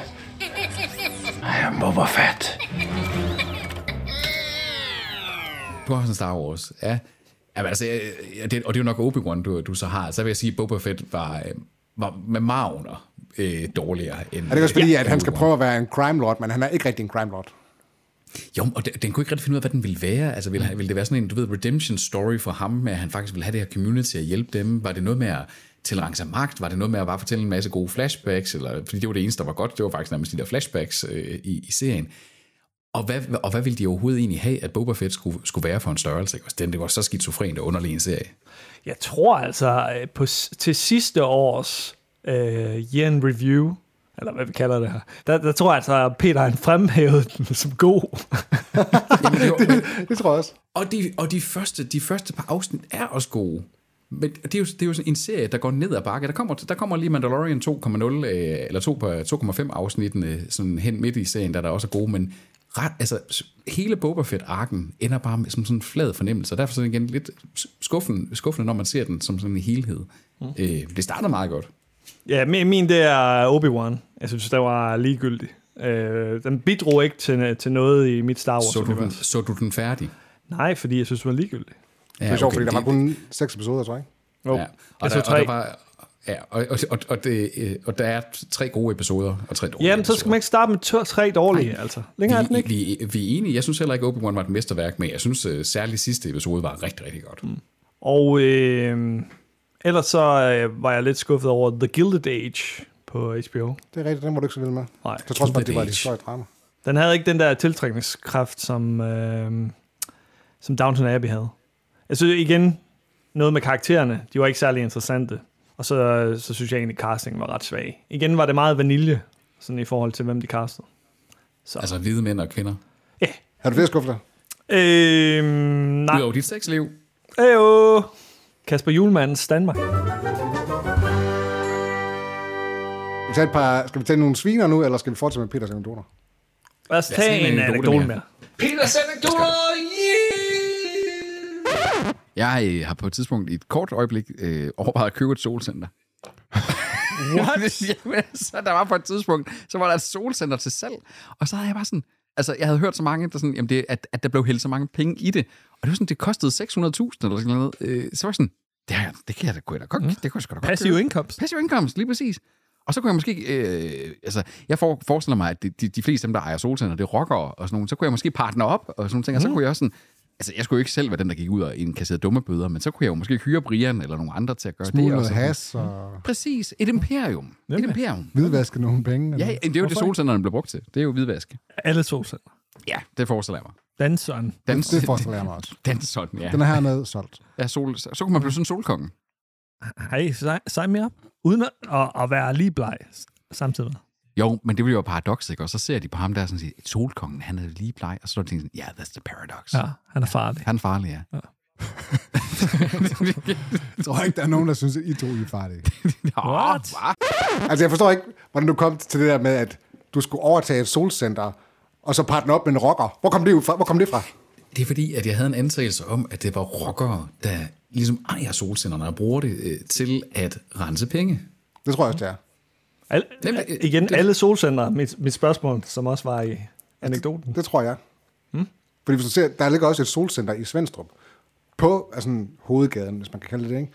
I am Boba Fett. Du har sådan Star Wars, ja. Jamen, altså, øh, det, og det er jo nok Obi-Wan, du, du så har. Så vil jeg sige, at Boba Fett var, øh, var med marginer øh, dårligere end... Er det også fordi, ja, at han skal prøve at være en crime lord, men han er ikke rigtig en crime lord? Jo, og den, den kunne ikke rigtig finde ud af, hvad den ville være. Altså, ville, ville det være sådan en, du ved, redemption story for ham, med at han faktisk ville have det her community at hjælpe dem? Var det noget med at tilrang sig magt? Var det noget med at bare fortælle en masse gode flashbacks? Eller, fordi det var det eneste, der var godt. Det var faktisk nærmest de der flashbacks øh, i, i serien. Og hvad, og hvad ville de overhovedet egentlig have, at Boba Fett skulle, skulle være for en størrelse? Ikke? Den, det var så skizofrent og underlig en serie. Jeg tror altså, øh, på, til sidste års øh, Year Review, eller hvad vi kalder det her, der, der tror jeg altså, at Peter han fremhævede den som god. Jamen, det var, Det tror jeg også. Og, de, og de, første, de første par afsnit er også gode. Men det er, jo, det er jo sådan en serie, der går ned ad bakke. Der kommer, der kommer lige Mandalorian 2,0, øh, eller 2 på 2,5 afsnittene sådan hen midt i serien, der der også er gode, men ret, altså, hele Boba Fett-arken ender bare med, som sådan en flad fornemmelse, og derfor er det igen lidt skuffende, skuffende, når man ser den som sådan en helhed. Mm. Øh, det starter meget godt. Ja, min, min det er Obi-Wan. Jeg synes, det var ligegyldig. Øh, den bidrog ikke til, til noget i mit Star Så du, den, så du den færdig? Nej, fordi jeg synes, det var ligegyldig. Ja, Det er sjovt, fordi der var kun seks episoder, tror jeg. Jo, Ja, jeg og, der, og, tre. der var, ja, og, og, og, og, det, øh, og der er tre gode episoder og tre dårlige Jamen, så skal man ikke starte med to, tre dårlige, Nej. altså. Længere er den vi, ikke. vi, vi er enige. Jeg synes heller ikke, Obi-Wan var et mesterværk, men jeg synes uh, særligt sidste episode var rigtig, rigtig godt. Mm. Og øh, ellers så øh, var jeg lidt skuffet over The Gilded Age på HBO. Det er rigtigt, den var du ikke så vild med. Nej. Så trods for, at det var et historisk drama. Den havde ikke den der tiltrækningskraft, som, øh, som Downton Abbey havde. Jeg synes igen, noget med karaktererne, de var ikke særlig interessante. Og så, så synes jeg egentlig, at castingen var ret svag. Igen var det meget vanilje, sådan i forhold til, hvem de castede. Så. Altså hvide mænd og kvinder. Har du flere skuffelser? Øh, nej. Udover dit sexliv. Ejo. Kasper Julemandens Danmark. Skal vi tage, et par, skal vi tage nogle sviner nu, eller skal vi fortsætte med Peters anekdoter? Lad os tage en en anekdote mere. mere. Peters anekdoter! Jeg øh, har på et tidspunkt i et kort øjeblik øh, overvejet at købe et solcenter. What? Jamen, så der var på et tidspunkt, så var der et solcenter til salg, og så havde jeg bare sådan, altså jeg havde hørt så mange, der sådan, jamen det, at, at der blev hældt så mange penge i det, og det var sådan, det kostede 600.000 eller sådan noget, øh, så var jeg sådan, det, her, det kan jeg da, kunne jeg da godt, mm. det kunne jeg sgu da godt Passive indkomst. Passive indkomst, lige præcis. Og så kunne jeg måske, øh, altså, jeg for, forestiller mig, at de, de, de fleste af dem, der ejer solcenter, det er rockere og sådan nogle, så kunne jeg måske partner op og sådan nogle ting, og så kunne jeg også sådan, altså, jeg skulle jo ikke selv være den, der gik ud og indkasserede dumme bøder, men så kunne jeg jo måske hyre Brian eller nogle andre til at gøre Smule det. også. has og Præcis, et imperium. Et imperium. hvidvaske nogle penge. Ja, eller? det er jo det, solcenterne bliver brugt til. Det er jo hvidvask. Alle solceller. Ja, det forestiller jeg mig. Danseren. Dans, Det forestiller jeg mig også. Danson, ja. Den er hernede solgt. ja sol, så, så kunne man blive sådan en solkonge. Hey, sej, sej mere. Uden at, at, at være lige bleg samtidig. Jo, men det bliver jo paradoks, ikke? Og så ser de på ham der og sådan siger, solkongen, han er lige bleg. Og så er de sådan, ja, yeah, that's the paradox. Ja, han er farlig. Han er farlig, ja. Jeg tror ikke, der er nogen, der synes, at I to er farlige. What? Altså, jeg forstår ikke, hvordan du kom til det der med, at du skulle overtage et solcenter, og så partner op med en rocker. Hvor kom det, fra? Hvor kom det fra? Det er fordi, at jeg havde en antagelse om, at det var rockere, der ligesom ejer solcellerne og bruger det øh, til at rense penge. Det tror jeg også, det er. Al, Jamen, øh, igen, det- alle solcenter, mit, mit spørgsmål, som også var i anekdoten. Det tror jeg. Hmm? Fordi hvis du ser, der ligger også et solcenter i Svendstrup. På altså, hovedgaden, hvis man kan kalde det det, ikke?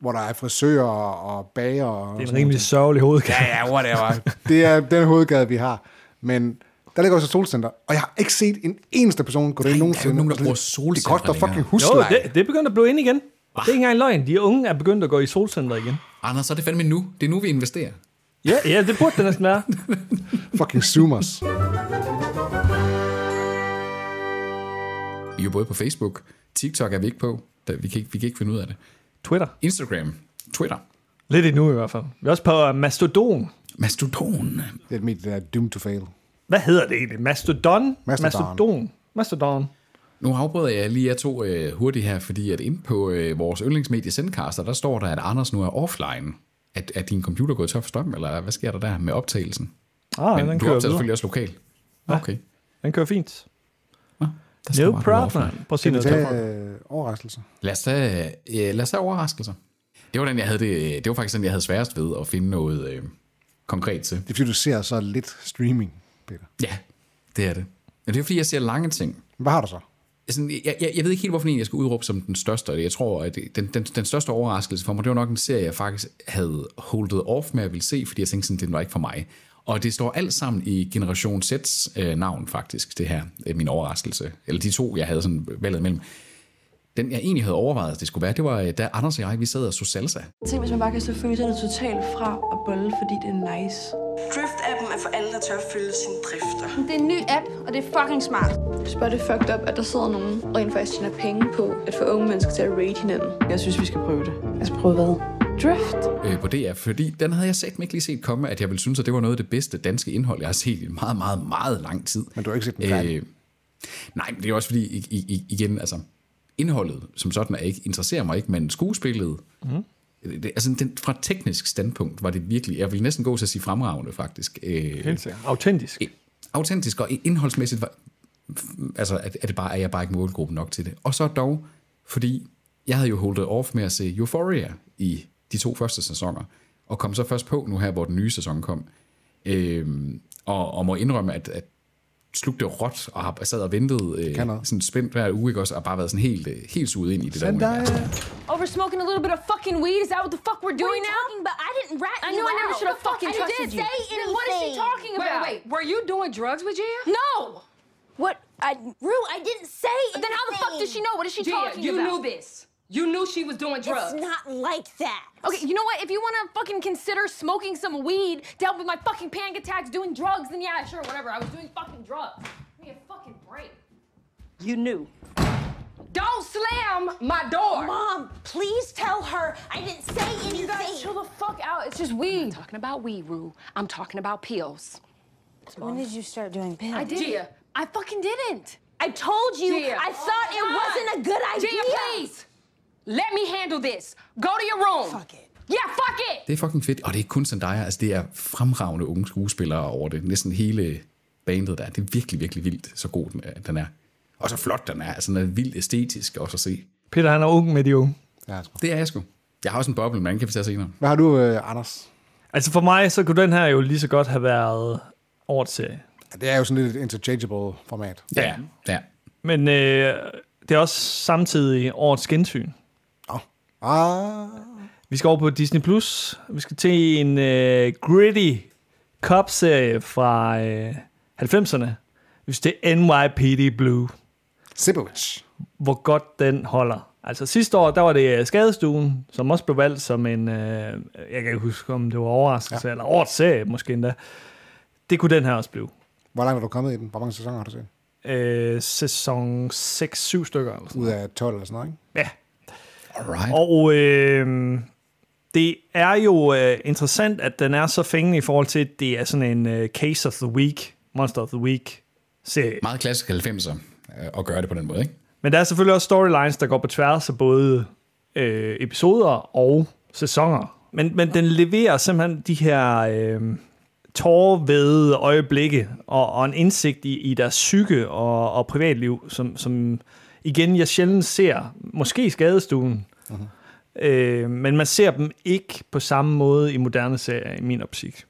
Hvor der er frisører og bager. Og Det er en rimelig sørgelig hovedgave. Ja, ja, whatever. det er den hovedgade, vi har. Men der ligger også et solcenter, og jeg har ikke set en eneste person gå derind der er jo nogensinde. nogen, der bruger Det solcenter koster længere. fucking Jo, husleje. det, det er begyndt at blive ind igen. Det er ikke engang løgn. De unge er begyndt at gå i solcenter igen. Anders, så er det fandme nu. Det er nu, vi investerer. Ja, ja det burde det næsten være. Fucking zoomers. Vi er jo både på Facebook. TikTok er vi ikke på. Da- Vi kan ikke, vi kan ikke finde ud af det. Twitter. Instagram. Twitter. Lidt endnu i hvert fald. Vi er også på uh, Mastodon. Mastodon. Det er der er doomed to fail. Hvad hedder det egentlig? Mastodon? Mastodon. Mastodon. Mastodon. Nu afbryder jeg lige jer to øh, hurtigt her, fordi at inde på øh, vores yndlingsmedie Sendcaster, der står der, at Anders nu er offline. At, at din computer er gået tør for strøm, eller hvad sker der der med optagelsen? Ah, Men den du kører optager selvfølgelig også lokal. Okay. Den kører fint. Står No er problem. Prøv at sige noget. tage øh, overraskelser? Lad os tage, øh, lad os tage overraskelser. Det var den, jeg havde det, det var faktisk den, jeg havde sværest ved at finde noget øh, konkret til. Det er fordi, du ser så lidt streaming, Peter. Ja, det er det. Men det er fordi, jeg ser lange ting. Hvad har du så? Sådan, jeg, jeg, jeg ved ikke helt, hvorfor jeg skal udråbe som den største. og Jeg tror, at den, den, den største overraskelse for mig, det var nok en serie, jeg faktisk havde holdet off med at ville se, fordi jeg tænkte sådan, det var ikke for mig. Og det står alt sammen i Generation Z's øh, navn, faktisk, det her, øh, min overraskelse. Eller de to, jeg havde sådan valget mellem. Den, jeg egentlig havde overvejet, at det skulle være, det var, øh, da Anders og jeg, vi sad og så salsa. Tænk, hvis man bare kan så følelserne totalt fra og bolle, fordi det er nice. Drift-appen er for alle, der tør at følge sine drifter. Det er en ny app, og det er fucking smart. Bare, det fucked up, at der sidder nogen og rent faktisk tjener penge på at få unge mennesker til at rate hinanden. Jeg synes, vi skal prøve det. Altså prøve hvad? Drift? øh, på DR, fordi den havde jeg sagt ikke lige set komme, at jeg ville synes, at det var noget af det bedste danske indhold, jeg har set i meget, meget, meget lang tid. Men du har ikke set den færdig? Øh, nej, men det er også fordi, i, i, igen, altså, indholdet som sådan er ikke, interesserer mig ikke, men skuespillet, mm. det, altså den, fra et teknisk standpunkt var det virkelig, jeg vil næsten gå til at sige fremragende faktisk. Øh, Helt sikkert. Autentisk. øh, autentisk og indholdsmæssigt var, altså er, er, det bare, er jeg bare ikke målgruppen nok til det. Og så dog, fordi jeg havde jo holdt off med at se Euphoria i de to første sæsoner, og kom så først på nu her, hvor den nye sæson kom. Øhm, og, og må indrømme, at, at slugte det råt, og har sad og ventet øh, sådan spændt hver uge, ikke også, og bare været sådan helt, øh, helt suget ind i det der univers. Over smoking a little bit of fucking weed? Is that what the fuck we're doing now? But I didn't rat I you knew I never should have The fuck? fucking I trusted didn't you. say Then what is she anything. talking Wait, about? wait, were you doing drugs with Gia? No! What? I, Rue, I didn't say anything. Then how the fuck does she know? What is she Gia, talking you about? You knew this. You knew she was doing drugs. It's not like that. Okay, you know what? If you want to fucking consider smoking some weed to help with my fucking panic attacks, doing drugs, then yeah, sure, whatever. I was doing fucking drugs. Give me a fucking break. You knew. Don't slam my door. Mom, please tell her I didn't say anything. You guys anything. chill the fuck out. It's just weed. talking about weed, Rue. I'm talking about pills. When did you start doing pills? I did. Gia. I fucking didn't. I told you Gia. I thought it God. wasn't a good idea. Gia, please. Let me handle this. Go to your room. Fuck it. Yeah, fuck it. Det er fucking fedt, og det er ikke kun Zendaya, altså det er fremragende unge skuespillere over det. Næsten hele bandet der. Det er virkelig, virkelig vildt, så god den er. Den er. Og så flot den er. Altså den er vildt æstetisk også at se. Peter, han er ung med de unge. Ja, jeg tror. Det er jeg sgu. Jeg har også en boble, men den kan vi tage senere. Hvad har du, øh, Anders? Altså for mig, så kunne den her jo lige så godt have været årets serie. Ja, Det er jo sådan lidt et interchangeable format. Ja, ja. Men øh, det er også samtidig årets gensyn. Ah, Vi skal over på Disney+. Plus. Vi skal til en øh, gritty cop-serie fra øh, 90'erne. Vi skal til NYPD Blue. Sipowicz. Hvor godt den holder. Altså sidste år, der var det øh, Skadestuen, som også blev valgt som en, øh, jeg kan ikke huske, om det var overraskelse, ja. eller årets serie måske endda. Det kunne den her også blive. Hvor langt er du kommet i den? Hvor mange sæsoner har du set? Øh, sæson 6-7 stykker. Eller sådan. Ud af 12 eller sådan noget, ikke? Ja, Alright. Og øh, det er jo øh, interessant, at den er så fængende i forhold til, at det er sådan en øh, Case of the Week, Monster of the Week serie. Meget klassisk 90'er øh, at gøre det på den måde, ikke? Men der er selvfølgelig også storylines, der går på tværs af både øh, episoder og sæsoner. Men, men den leverer simpelthen de her øh, tårvede øjeblikke og, og en indsigt i, i deres psyke og, og privatliv, som, som igen jeg sjældent ser, måske i skadestuen, uh-huh. øh, men man ser dem ikke på samme måde i moderne serier, i min optik.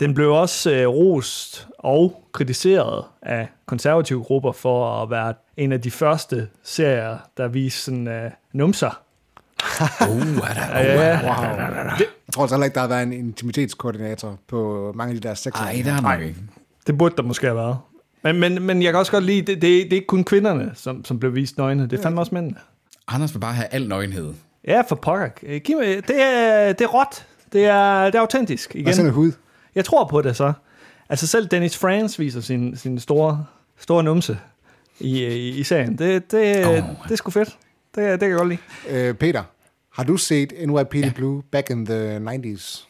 Den blev også øh, rost og kritiseret af konservative grupper for at være en af de første serier, der viste sådan øh, numser. Uh, er der, Ja, Wow. Jeg tror altså heller ikke, der har været en intimitetskoordinator på mange af de der seks. Ej, der er nok ikke. det burde der måske have været. Men, men, men jeg kan også godt lide, det, det, det er ikke kun kvinderne, som, som blev vist nøgne. Det er fandme også mændene. Anders vil bare have al nøgenhed. Ja, for pokker. Giv mig, det, er, det er råt. Det er, det er autentisk. Sådan Igen. en hud? Jeg tror på det så. Altså selv Dennis Franz viser sin, sin store, store numse i, i, i serien. Det, det, oh. det er sgu fedt. Det, det kan jeg godt lide. Øh, Peter, har du set NYPD ja. Blue back in the 90s?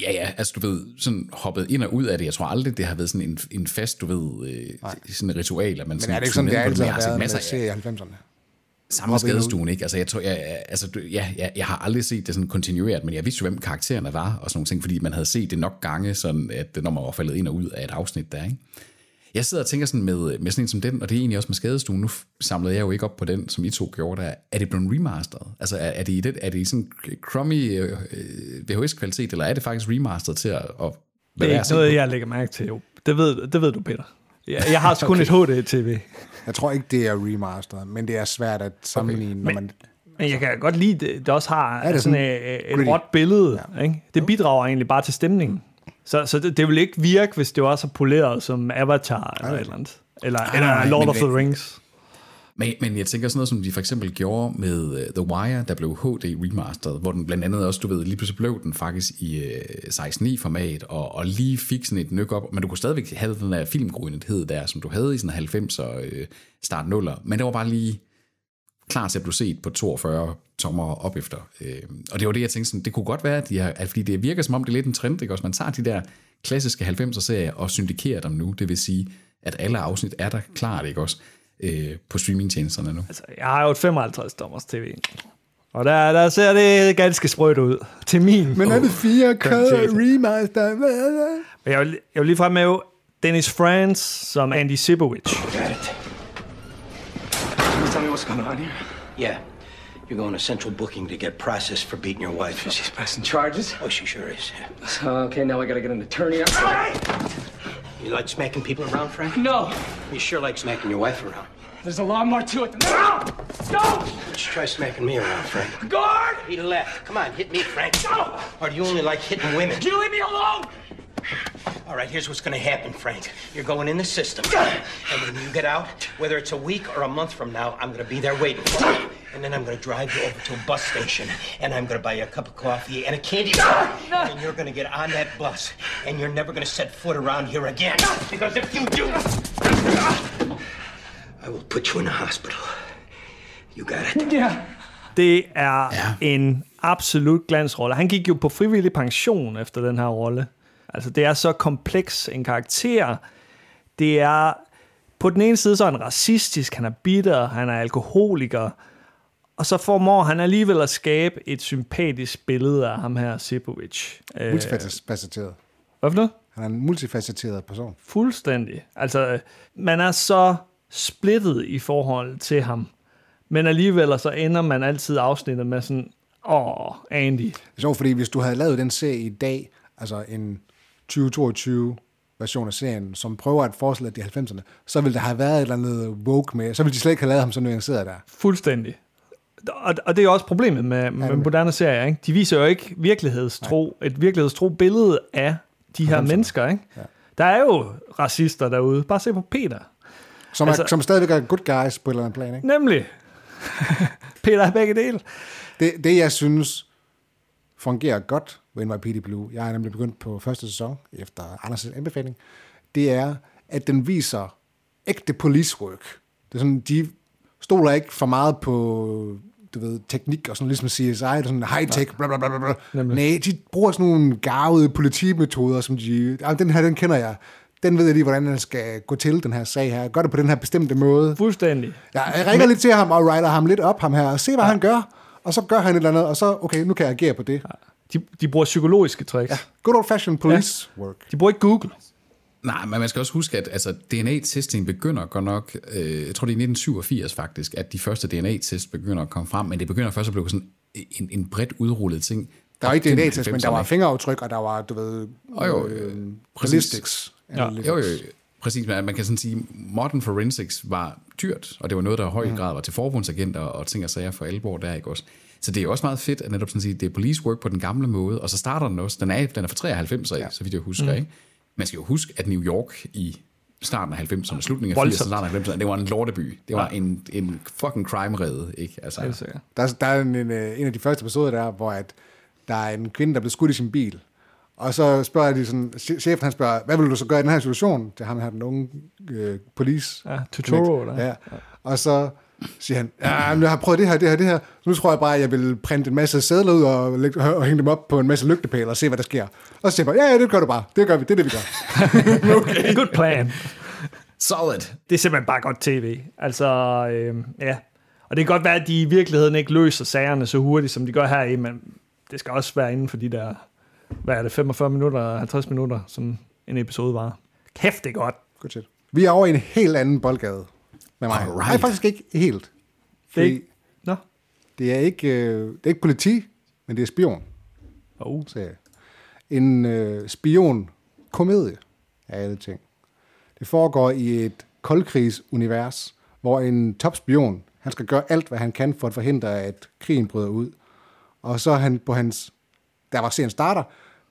Ja, ja, altså du ved, sådan hoppet ind og ud af det. Jeg tror aldrig, det har været sådan en, en fast, du ved, øh, sådan et ritual, at man Men sådan er det ikke sådan, det altid har været med masser af- serie i 90'erne? Samme skadestuen, ikke? Altså, jeg, tror, jeg, jeg- altså, du- ja, jeg, jeg har aldrig set det sådan kontinueret, men jeg vidste jo, hvem karaktererne var, og sådan nogle ting, fordi man havde set det nok gange, sådan at når man var faldet ind og ud af et afsnit der, ikke? Jeg sidder og tænker sådan med, med sådan en som den, og det er egentlig også med skadestuen, nu samlede jeg jo ikke op på den, som I to gjorde der. Er det blevet remasteret? Altså, er, er det i det, er det i sådan crummy øh, VHS-kvalitet, eller er det faktisk remasteret til at, at Det er ikke noget, jeg lægger mærke til. Jo. Det ved, det ved du, Peter. Jeg, jeg har kun et HD-TV. Jeg tror ikke, det er remasteret, men det er svært at sammenligne, okay. når man... Men jeg kan godt lide, det, det også har Ja, det sådan sådan et, et gritty. råt billede. Ja. Ikke? Det bidrager egentlig bare til stemningen. Så, så det, det vil ikke virke, hvis det var så poleret som Avatar eller et eller andet. Eller, Nej, eller Lord men of the Rings. Men, men jeg tænker sådan noget, som de for eksempel gjorde med uh, The Wire, der blev HD remastered, hvor den blandt andet også, du ved, lige pludselig blev den faktisk i uh, 16.9-format, og, og lige fik sådan et nyk op, men du kunne stadigvæk have den der filmgrønhed der, som du havde i sådan 90'er uh, start 0'er, men det var bare lige klar til at blive set på 42 tommer op efter. Øh, og det var det, jeg tænkte sådan, det kunne godt være, at, de har, at fordi det virker som om, det er lidt en trend, ikke? Også man tager de der klassiske 90'er-serier og syndikerer dem nu, det vil sige, at alle afsnit er der klart, ikke også, øh, på streamingtjenesterne nu. Altså, jeg har jo et 55 dommers tv. Og der, der ser det ganske sprødt ud til min. Men er det 4K kvalitet. remaster? Men jeg vil, jeg vil lige fremhæve Dennis Franz som Andy Sibowicz. Tell me what's going on here? Yeah. You're going to central booking to get processed for beating your wife. She's pressing charges. Oh, she sure is. So, okay, now I gotta get an attorney. You like smacking people around, Frank? No, You sure like smacking your wife around. there's a lot more to it than that. No! Don't you try smacking me around, Frank? Guard! He left. Come on, hit me, Frank. No! Or do you only like hitting women? You leave me alone! All right, here's what's going to happen, Frank. You're going in the system. And when you get out, whether it's a week or a month from now, I'm going to be there waiting for you. And then I'm going to drive you over to a bus station. And I'm going to buy you a cup of coffee and a candy bar. And you're going to get on that bus. And you're never going to set foot around here again. Because if you do, I will put you in a hospital. You got it? Yeah. Det er ja. en absolut glansrolle. Han gik jo på frivillig pension efter den her rolle. Altså, det er så kompleks en karakter. Det er... På den ene side så er han racistisk, han er bitter, han er alkoholiker, og så formår han alligevel at skabe et sympatisk billede af ham her, Sibowicz. Øh, Multifacetteret. Hvad for noget? Han er en multifacetteret person. Fuldstændig. Altså, man er så splittet i forhold til ham. Men alligevel så ender man altid afsnittet med sådan, åh, Andy. Det er sjovt, fordi hvis du havde lavet den serie i dag, altså en 2022 version af serien, som prøver at forestille de 90'erne, så ville der have været et eller andet woke med, så ville de slet ikke have lavet ham så nuanceret der. Fuldstændig. Og, og det er også problemet med, med moderne serier. Ikke? De viser jo ikke virkelighedstro, et virkelighedstro billede af de her 90'erne. mennesker. Ikke? Ja. Der er jo racister derude. Bare se på Peter. Som, altså, Altså- er, som stadigvæk er good guys på et eller andet plan, ikke? Nemlig. Peter er begge dele. Det, det, jeg synes fungerer godt NYPD Blue, jeg er nemlig begyndt på første sæson, efter Anders' anbefaling, det er, at den viser ægte police work. Det er sådan, de stoler ikke for meget på du ved, teknik og sådan ligesom CSI, er sådan high-tech, bla bla bla bla. Nej, de bruger sådan nogle garvede politimetoder, som de, ah, den her, den kender jeg. Den ved jeg lige, hvordan den skal gå til, den her sag her. Gør det på den her bestemte måde. Fuldstændig. Ja, jeg ringer lidt til ham og writer ham lidt op, ham her, og se, hvad ja. han gør. Og så gør han et eller andet, og så, okay, nu kan jeg agere på det. Ja. De, de bruger psykologiske tricks. Ja. Good old fashioned police ja. work. De bruger ikke Google. Nej, men man skal også huske, at altså, DNA-testing begynder godt nok, øh, jeg tror det er i 1987 faktisk, at de første DNA-test begynder at komme frem, men det begynder først at blive sådan en, en bredt udrullet ting. Der var ikke DNA-test, men der 90'erne. var fingeraftryk, og der var, du ved, Og jo, øh, øh, ballistics. Ja, jo, jo, præcis. Men man kan sådan sige, modern forensics var dyrt, og det var noget, der i høj grad var til forbundsagenter og ting og sager for alvor der, ikke også? Så det er også meget fedt, at netop sådan sige, det er police work på den gamle måde, og så starter den også, den er, den er fra 93 af, ja. så vidt jeg husker, Mm. ikke? Man skal jo huske, at New York i starten af 90'erne, slutningen af 80'erne, Voldsomt. starten af 90'erne, det var en lorteby. Det var en, en fucking crime-rede, ikke? Altså, sikkert. Der, er- der er en, en, øh, en af de første episoder der, hvor at der er en kvinde, der bliver skudt i sin bil. Og så spørger de sådan, che- chefen han spørger, hvad vil du så gøre i den her situation? Til ham her, den unge øh, police. Ja, Totoro, der. Ja. Og så siger han, ja, men jeg har prøvet det her, det her, det her. Så nu tror jeg bare, at jeg vil printe en masse sædler ud og, lægge, og hænge dem op på en masse lygtepæle og se, hvad der sker. Og så siger jeg bare, ja, ja, det gør du bare. Det gør vi, det er det, vi gør. okay. Good plan. Solid. Det er simpelthen bare godt tv. Altså, øh, ja. Og det kan godt være, at de i virkeligheden ikke løser sagerne så hurtigt, som de gør her i, men det skal også være inden for de der, hvad er det, 45 minutter, 50 minutter, som en episode var. Kæft, det er godt. Godt shit. Vi er over i en helt anden boldgade med mig. Alright. Nej, faktisk ikke helt. Det er Fordi ikke... Nå. det er ikke, øh, det er ikke politi, men det er spion. Oh. serie. En øh, spion-komedie af alle ting. Det foregår i et koldkrigsunivers, hvor en topspion, han skal gøre alt, hvad han kan for at forhindre, at krigen bryder ud. Og så han på hans, der var serien starter,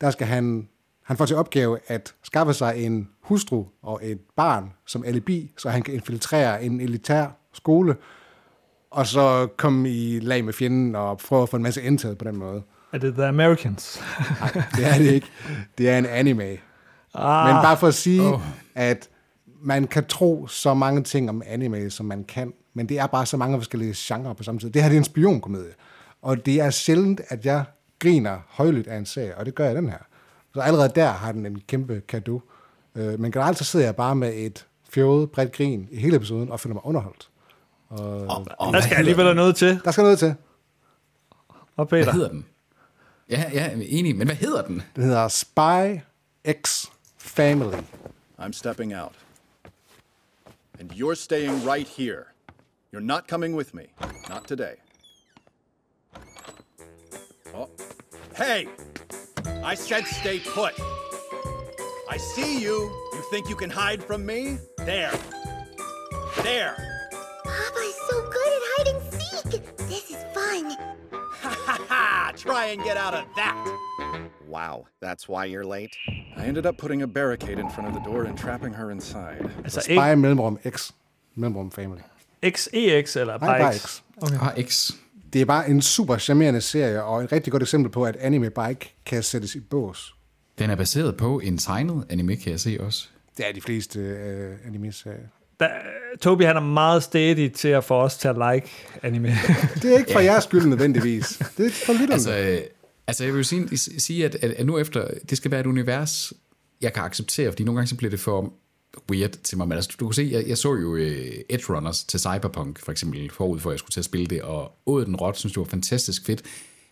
der skal han, han får til opgave at skaffe sig en hustru og et barn som alibi, så han kan infiltrere en elitær skole, og så komme i lag med fjenden og prøve at få en masse intel på den måde. Er det The Americans? Nej, det er det ikke. Det er en anime. Ah. Men bare for at sige, Oh. at man kan tro så mange ting om anime, som man kan, men det er bare så mange forskellige genrer på samme tid. Det her det er en spionkomedie, og det er sjældent, at jeg griner højlydt af en serie, og det gør jeg den her. Så allerede der har den en kæmpe kado. Øh, Men generelt så sidder jeg bare med et fjollet, bredt grin i hele episoden, og føler mig underholdt. Og, og Der skal alligevel noget til. Der skal noget til. Og Peter. Hvad hedder den? Ja, ja, jeg er enig, men hvad hedder den? Den hedder Spy X Family. I'm stepping out. And you're staying right here. You're not coming with me. Not today. Oh. Hey! I said stay put. I see you. You think you can hide from me? There. There. Papa's so good at hide and seek. This is fun. Ha! ha ha! Try and get out of that. Wow, that's why you're late? I ended up putting a barricade in front of the door and trapping her inside. Altså, Spy mellemrum X. Mellemrum Family. XEX eller Nej, bare bare X? X. Okay. Bare X. Det er bare en super charmerende serie, og et rigtig godt eksempel på, at anime bare ikke kan sættes i bås. Den er baseret på en tegnet anime, kan jeg se også. Det er de fleste øh, anime-serier. Da, Toby han er meget steady til at få os til at like anime. Det er ikke for jeres skyld nødvendigvis. Det er for lytterne. Altså, øh, altså jeg vil sige, sige at, at, at nu efter, det skal være et univers, jeg kan acceptere, fordi nogle gange så bliver det for weird til mig. Men altså, du kan se, jeg, jeg så jo uh, Edge Runners til Cyberpunk, for eksempel, forud for jeg skulle til at spille det, og Åden den Rot, synes det var fantastisk fedt.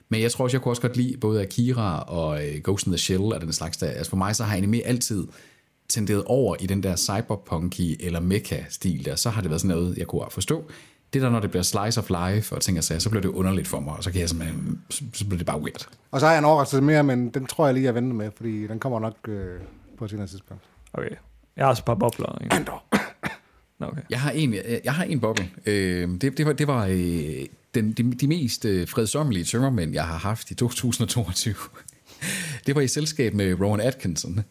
Men jeg tror også, jeg kunne også godt lide både Akira og uh, Ghost in the Shell og den slags der. Altså for mig så har anime altid tenderet over i den der cyberpunky eller mecha-stil der, så har det været sådan noget, jeg kunne forstå. Det der, når det bliver slice of life og ting og sager, så bliver det underligt for mig, og så, kan jeg simpelthen, så, så bliver det bare weird. Og så har jeg en overraskelse mere, men den tror jeg lige, jeg venter med, fordi den kommer nok øh, på et senere tidspunkt. Okay. Jeg har også et par bobler. Ikke? Andor. Nå, okay. Jeg har en, jeg, jeg har en boble. Øh, det, det var, det var øh, den, de, de mest øh, fredsommelige tømmermænd, jeg har haft i 2022. det var i selskab med Rowan Atkinson.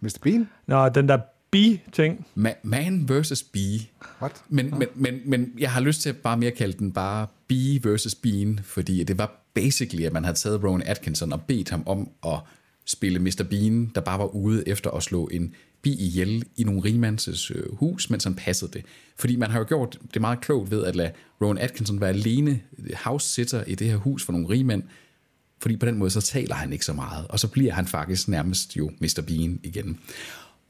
Mr. Bean? Nå, den der bi-ting. Ma- man versus bee. What? Men, men, men, men jeg har lyst til at bare mere kalde den bare bee versus bean, fordi det var basically, at man havde taget Rowan Atkinson og bedt ham om at spille Mr. Bean, der bare var ude efter at slå en bi ihjel i nogle rigmands øh, hus, mens han passede det. Fordi man har jo gjort det meget klogt ved at lade Rowan Atkinson være alene øh, house-sitter i det her hus for nogle rigmænd, fordi på den måde så taler han ikke så meget, og så bliver han faktisk nærmest jo Mr. Bean igen.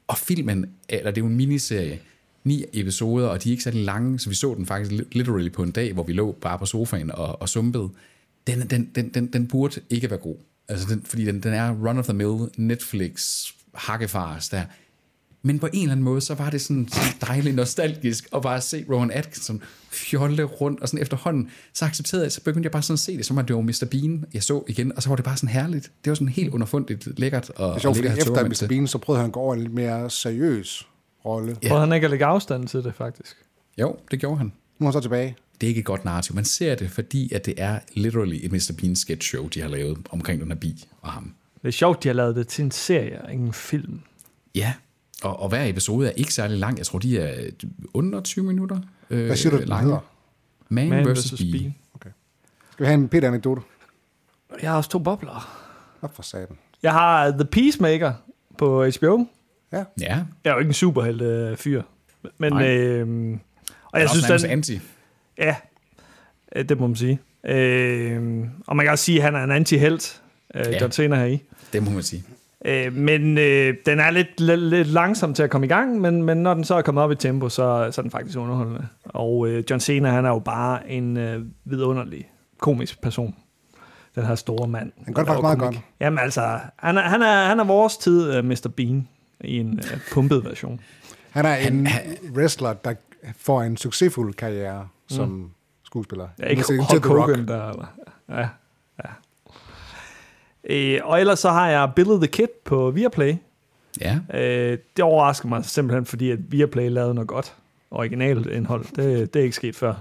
Og filmen, eller det er jo en miniserie, ni episoder, og de er ikke særlig lange, så vi så den faktisk literally på en dag, hvor vi lå bare på sofaen og, og sumpede. Den, den, den, den, den burde ikke være god. Altså den, fordi den, den er run-of-the-mill Netflix hakkefars der. Men på en eller anden måde, så var det sådan, sådan dejligt nostalgisk at bare se Rowan Atkinson fjolle rundt, og sådan efterhånden, så accepterede jeg, så begyndte jeg bare sådan at se det, som at det var Mr. Bean, jeg så igen, og så var det bare sådan herligt. Det var sådan helt underfundigt lækkert. Og, Det er sjovt, fordi efter Mr. Bean, så prøvede han at gå over en lidt mere seriøs rolle. Ja. Prøvede han ikke at lægge afstand til det, faktisk? Jo, det gjorde han. Nu er han så tilbage. Det er ikke et godt narrativ. Man ser det, fordi at det er literally et Mr. Bean sketch show, de har lavet omkring den her bi og ham. Det er sjovt, de har lavet det til en serie, og ikke en film. Ja, og, og hver episode er ikke særlig lang. Jeg tror, de er under 20 minutter øh, Hvad siger du, den lange. hedder? Man, Man versus versus Bee. Okay. Skal vi have en Peter-anekdote? Jeg har også to bobler. Hvad for satan? Jeg har The Peacemaker på HBO. Ja. Ja. Jeg er jo ikke en superhelt-fyr. Men, Nej. øh, og jeg også synes, den, anti. Ja, øh, det må man sige. Øh, og man kan også sige, at han er en anti-helt, øh, Ja. John Cena her i. Det må man sige. Øh, men øh, den er lidt, lidt, lidt langsom til at komme i gang, men, men når den så er kommet op i tempo, så, så er den faktisk underholdende. Og øh, John Cena, han er jo bare en øh, vidunderlig komisk person. Den her store mand. Han gør det faktisk meget komik. godt. Jamen altså, han er, han er, han er vores tid uh, Mr. Bean i en uh, pumpet version. Han er en wrestler, der får en succesfuld karriere som Mm. skuespiller. Ja, ikke Hulk til The Rock. Hogan der, eller? Ja, ja. Øh, og ellers så har jeg Billy the Kid på Viaplay. Ja. Øh, det overrasker mig simpelthen, fordi at Viaplay lavede noget godt. originalt indhold. Det, det er ikke sket før.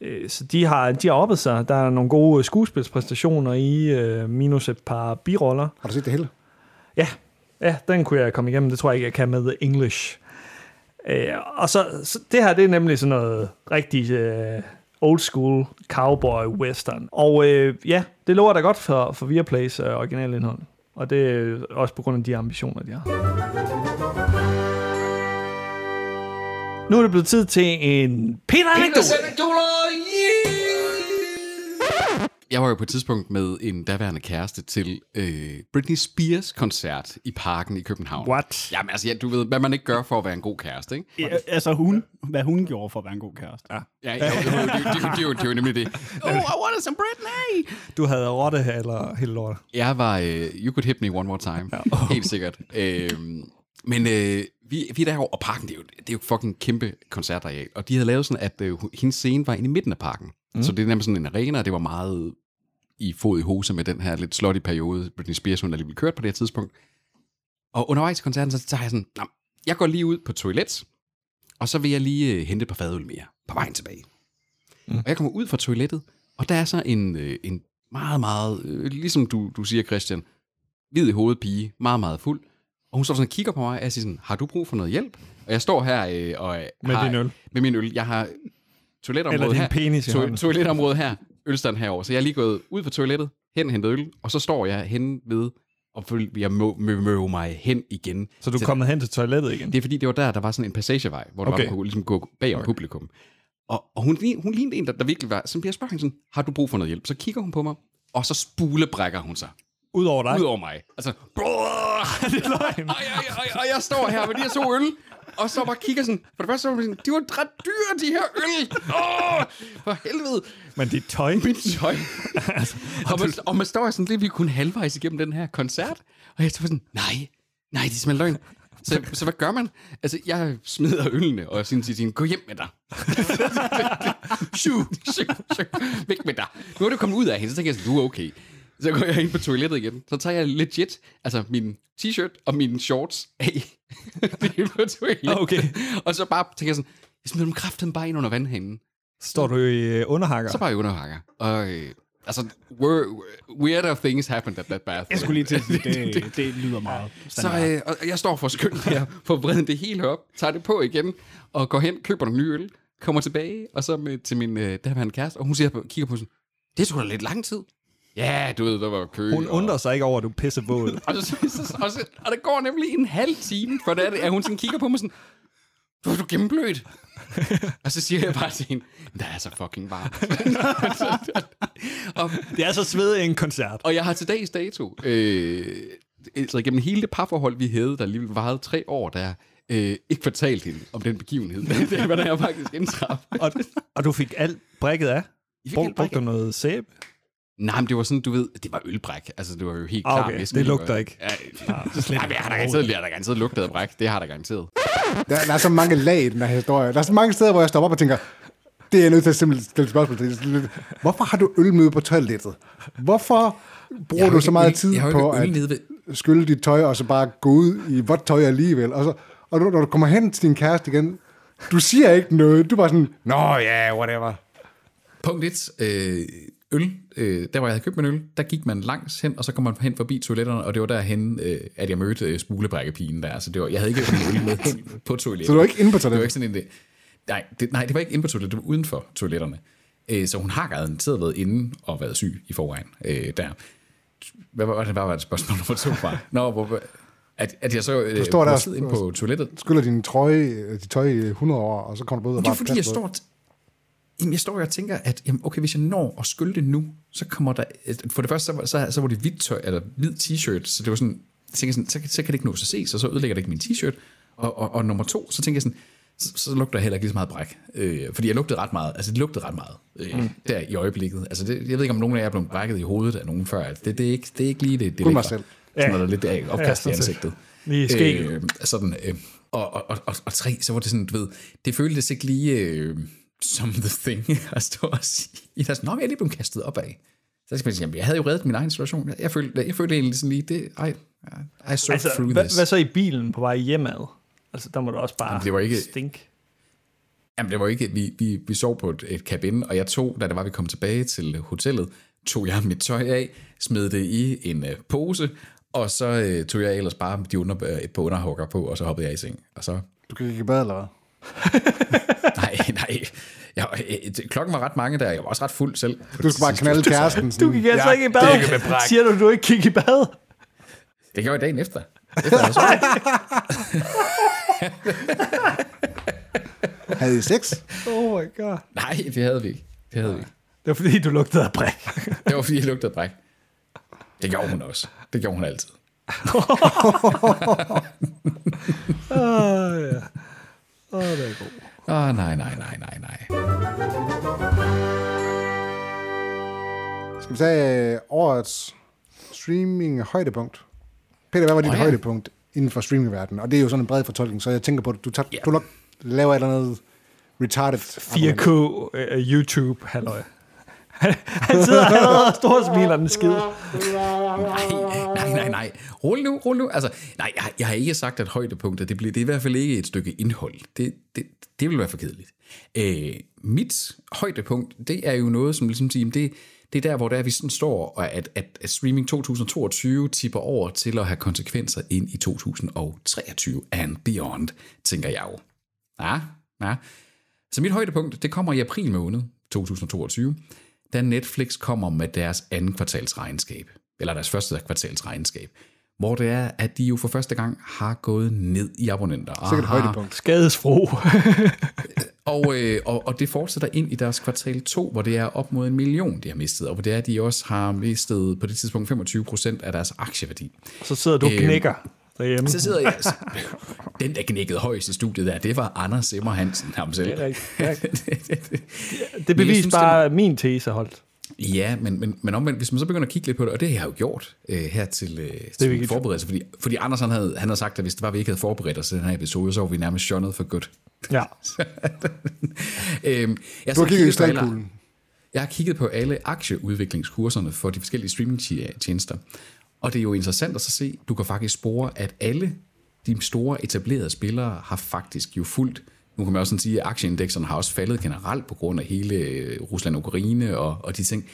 Øh, Så de har, de har oppet sig. Der er nogle gode skuespilspræstationer i, øh, minus et par biroller. Har du set det hele? Ja, ja, den kunne jeg komme igennem. Det tror jeg ikke, jeg kan med English. Øh, og så, så det her, det er nemlig sådan noget rigtig øh, old school cowboy western. Og øh, ja, det lover da godt for, for Viaplays øh, originale indhold. Og det er også på grund af de ambitioner, de har. Nu er det blevet tid til en Peter Anekdote. Jeg var jo på et tidspunkt med en daværende kæreste til øh, Britney Spears koncert i parken i København. What? Jamen altså, ja, du ved, hvad man ikke gør for at være en god kæreste, ikke? Ja, altså hun, hvad hun gjorde for at være en god kæreste. Ja. Ja, ja det, det, det, det, det, det, jo- jo nemlig det. Oh, I wanted some Britney! Du havde rotte eller hele lortet. Jeg var, øh, you could hit me one more time. Ja. Helt sikkert. Øh, men øh, vi, vi er derovre, og parken, det er, jo, det er jo fucking kæmpe koncertareal. Og de havde lavet sådan, at øh, hendes scene var inde i midten af parken. Mm. Så det er nemlig sådan en arena, og det var meget i fod i hose med den her lidt slotty periode, Britney Spears, hun alligevel kørt på det her tidspunkt. Og undervejs i koncerten, så tager jeg sådan, "Nå, jeg går lige ud på toilet, og så vil jeg lige øh, hente et par fadøl mere på vejen tilbage. Mm. Og jeg kommer ud fra toilettet, og der er så en, øh, en meget, meget, øh, ligesom du, du siger, Christian, hvid i hovedet pige, meget, meget fuld. Og hun står sådan og kigger på mig, og jeg siger sådan, har du brug for noget hjælp? Og jeg står her øh, og Med har, din øl. Med min øl. Jeg har toiletområde Eller din her. penis i hånden. toiletområde her, ølstand herover. Så jeg er lige gået ud fra toilettet, hen og hentet øl, og så står jeg hen ved og jeg må, må, må mig hen igen. Så du er kommet hen til toilettet igen? Det er fordi, det var der, der var sådan en passagevej, hvor du Okay. okay. kunne ligesom gå bag om publikum. Og, og hun, hun lignede en, der, der virkelig var... Så bliver jeg spørger hende sådan, har du brug for noget hjælp? Så kigger hun på mig, og så spulebrækker hun sig. Udover dig? Ud over mig. Altså, det er løgn. Og, jeg, og, og jeg står her med de her to øl, og så bare kigger sådan, for det første så var jeg sådan, de var ret dyre, de her øl. Åh, for helvede. Men dit tøj? Mit tøj. og, man, og man står sådan lidt, vi er kun halvvejs igennem den her koncert, og jeg står sådan, nej, nej, det er simpelthen løgn. Så, så hvad gør man? Altså, jeg smider ølene, og siger til hende, gå hjem med dig. shoo, shoo, shoo, væk med dig. Nu er du kommet ud af hende, så tænker jeg sådan, du er okay. Så går jeg ind på toilettet igen. Så tager jeg legit, altså min t-shirt og mine shorts af. ind på toilettet. Okay. Og så bare tænker jeg sådan, jeg smider dem kraften bare ind under vandhanen. Står du i øh, underhakker? Så bare i underhakker. Og øh, altså, were, weirder things happened at that bathroom. Jeg skulle lige til at sige, det, det lyder meget Så øh, og jeg står for skønt her, for at vrede det hele op, tager det på igen, og går hen, køber nogle nye øl, kommer tilbage, og så med, til min øh, derværende kæreste, og hun siger, på- kigger på sådan, det er sgu da lidt lang tid. Ja, du ved, der var kø. Hun undrer sig ikke over, at du pisser våd. Og, så, så, og, så, og det går nemlig en halv time, for det er, det, at hun sådan kigger på mig sådan, du er du gennemblødt. og så siger jeg bare til hende, der er så fucking varmt. og, det er så svedigt en koncert. Og jeg har til dags dato, øh, altså igennem hele det parforhold, vi havde, der alligevel varede tre år, der øh, ikke fortalt hende om den begivenhed. det er, hvad der er faktisk indtraf. og, og du fik alt brækket af? Brug, brugte du noget sæbe? Nej, men det var sådan, du ved, det var ølbræk. Altså, det var jo helt Ah, klart. okay. Det lugter ikke. Ja, ja, men jeg har da garanteret, jeg har da garanteret lugtet af bræk. Det har jeg da garanteret. Der, der er så mange lag i den her historie. Der er så mange steder, hvor jeg står op og tænker, det er jeg nødt til at simpelthen stille spørgsmål til. Hvorfor har du øl med på toilettet? Hvorfor bruger du så meget øl- tid på at skylle dit tøj, og så bare gå ud i vådt tøj alligevel? Og, så, og når du kommer hen til din kæreste igen, du siger ikke noget. Du er bare sådan, nå ja, yeah, whatever. Punkt 1. Øh, øl. Øh, der, hvor jeg havde købt min øl, der gik man langs hen, og så kom man hen forbi toiletterne, og det var derhen, øh, at jeg mødte øh, smulebrækkepigen der. Så det var, jeg havde ikke min øl med på toilettet. Så du var ikke inde på Det var toilettet? ikke sådan en... Det, nej, det, nej, det var ikke inde på toilettet, det var uden for toiletterne. Øh, så hun har garanteret været inde og været syg i forvejen øh, der. Hvad var, hvad var det spørgsmål nummer to var? Nå, hvor, at, at jeg så øh, Du står der inde på toilettet. Skyller din trøje, dit tøj i 100 år, og så kommer du ud og Men det er bare fordi, jeg står, jamen, jeg står og tænker, at jamen, okay, hvis jeg når at skylle det nu, så kommer der... For det første, så, var- så, så var det hvidt tøj, eller hvid t-shirt, så det var sådan, jeg tænker sådan, så, så kan det ikke nå at se, så så ødelægger det ikke min t-shirt. Og, og, og nummer to, så tænker jeg sådan, så, så lugter jeg heller ikke lige så meget bræk. Øh, fordi jeg lugtede ret meget, altså det lugtede ret meget øh, mm. der i øjeblikket. Altså det, jeg ved ikke, om nogen af jer er blevet brækket i hovedet af nogen før. Altså, det, det, er, ikke, det er ikke lige det, det Kun mig selv. Sådan Ja. noget lidt af opkast Ja, i ansigtet. Lige skægget. Øh, sådan, øh, og, og, og, og, og tre, så var det sådan, du ved, det føltes ikke lige øh, som the thing at stå og sige. I der sådan, Nå, jeg er lige blevet kastet op af. Så skal man sige, jamen, jeg havde jo reddet min egen situation. Jeg, følte, jeg følte egentlig sådan lige, det, I, I surfed Altså, through hvad, this. hvad så i bilen på vej hjemad? Altså, der må du også bare Jamen, det var ikke- stink. Jamen, det var ikke... Vi, vi, vi sov på et, et cabin, og jeg tog, da det var, vi kom tilbage til hotellet, tog jeg mit tøj af, smed det i en uh, pose, og så uh, tog jeg ellers bare de under, uh, på underhugger på, og så hoppede jeg i seng. Og så... Du kan ikke i bad, eller hvad? nej, nej. Jeg, øh, klokken var ret mange der. Jeg var også ret fuld selv. Du skulle bare knalde kæresten. Du gik altså ikke i bad. Det med bræk. Siger du, du ikke gik i bad? Det gjorde jeg dagen efter. efter jeg så. Havde I sex? Oh my god. Nej, det havde vi ikke. Det havde vi ikke. Det var fordi, du lugtede af bræk. Det var fordi, jeg lugtede af bræk. Det gjorde hun også. Det gjorde hun altid. Åh, ja. Åh, det er god. Åh, oh, nej, nej, nej, nej, nej. Skal vi tage øh, årets streaming højdepunkt? Peter, hvad var dit oh, ja. højdepunkt inden for streamingverdenen? Og det er jo sådan en bred fortolkning, så jeg tænker på, at du, tager, yeah. du nok laver et eller andet retarded. 4K uh, YouTube, halløj. Han, han sidder allerede og står og smiler den skid. Nej, nej, nej. Rul nu, rul nu. Altså, nej, jeg, jeg har ikke sagt, at højdepunkter, det, bliver, det er i hvert fald ikke et stykke indhold. Det, det, det vil være for kedeligt. Øh, mit højdepunkt, det er jo noget, som ligesom siger, det, det er der, hvor der er, vi sådan står, og at, at, at streaming 2022 tipper over til at have konsekvenser ind i 2023 and beyond, tænker jeg jo. Ja, ja. Så mit højdepunkt, det kommer i april måned 2022, da Netflix kommer med deres anden kvartalsregnskab, eller deres første kvartalsregnskab, hvor det er, at de jo for første gang har gået ned i abonnenter. og Sikkert et har- højdepunkt. Skadesfro. og, øh, og, og det fortsætter ind i deres kvartal 2, hvor det er op mod en million, de har mistet, og hvor det er, at de også har mistet på det tidspunkt 25 procent af deres aktieværdi. Så sidder du og Øhm, knækker derhjemme. Så sidder jeg... Den, der knækkede højst i studiet der, det var Anders Simmer Hansen, ham selv. Det er. Det Men jeg beviste synes, bare, at min tese holdt. Ja, men, men, men omvendt, hvis man så begynder at kigge lidt på det, og det har jeg jo gjort øh, her til, øh, til min forberedelse, fordi, fordi Anders han havde, han havde sagt, at hvis det var, vi ikke havde forberedt os til den her episode, så var vi nærmest shunnet for godt. Ja. øhm, jeg Du har så kigget i staldkuglen. Jeg har kigget på alle aktieudviklingskurserne for de forskellige streamingtjenester. Og det er jo interessant at så se, du kan faktisk spore, at alle de store etablerede spillere har faktisk jo fuldt nu kan man også sådan sige, at aktieindekserne har også faldet generelt på grund af hele øh, Rusland-Ukraine og, og de ting.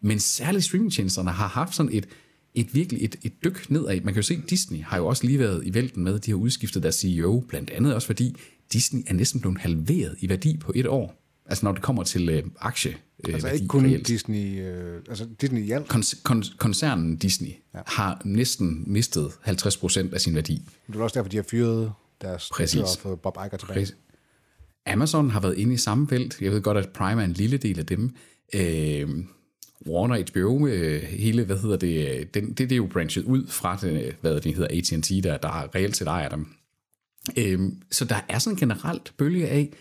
Men særligt streamingtjenesterne har haft sådan et, et virkelig et, et dyk nedad. Man kan jo se, at Disney har jo også lige været i vælten med, de har udskiftet deres CEO, blandt andet også fordi Disney er næsten blevet halveret i værdi på et år. Altså når det kommer til øh, aktie. Øh, Altså ikke kun reelt. Disney, øh, altså Disney i alt. Kon- kon- koncernen Disney ja. har næsten mistet 50% af sin værdi. Det er også derfor, de har fyret deres Præcis. og fået Bob Iger tilbage. Præcis. Amazon har været inde i samme felt. Jeg ved godt, at Prime er en lille del af dem. Øh, Warner HBO, øh, hele, hvad hedder det, øh, den, det, det er jo branchet ud fra, det, øh, hvad det hedder, AT&T, der, der reelt set ejer dem. Øh, så der er sådan en generelt bølge af,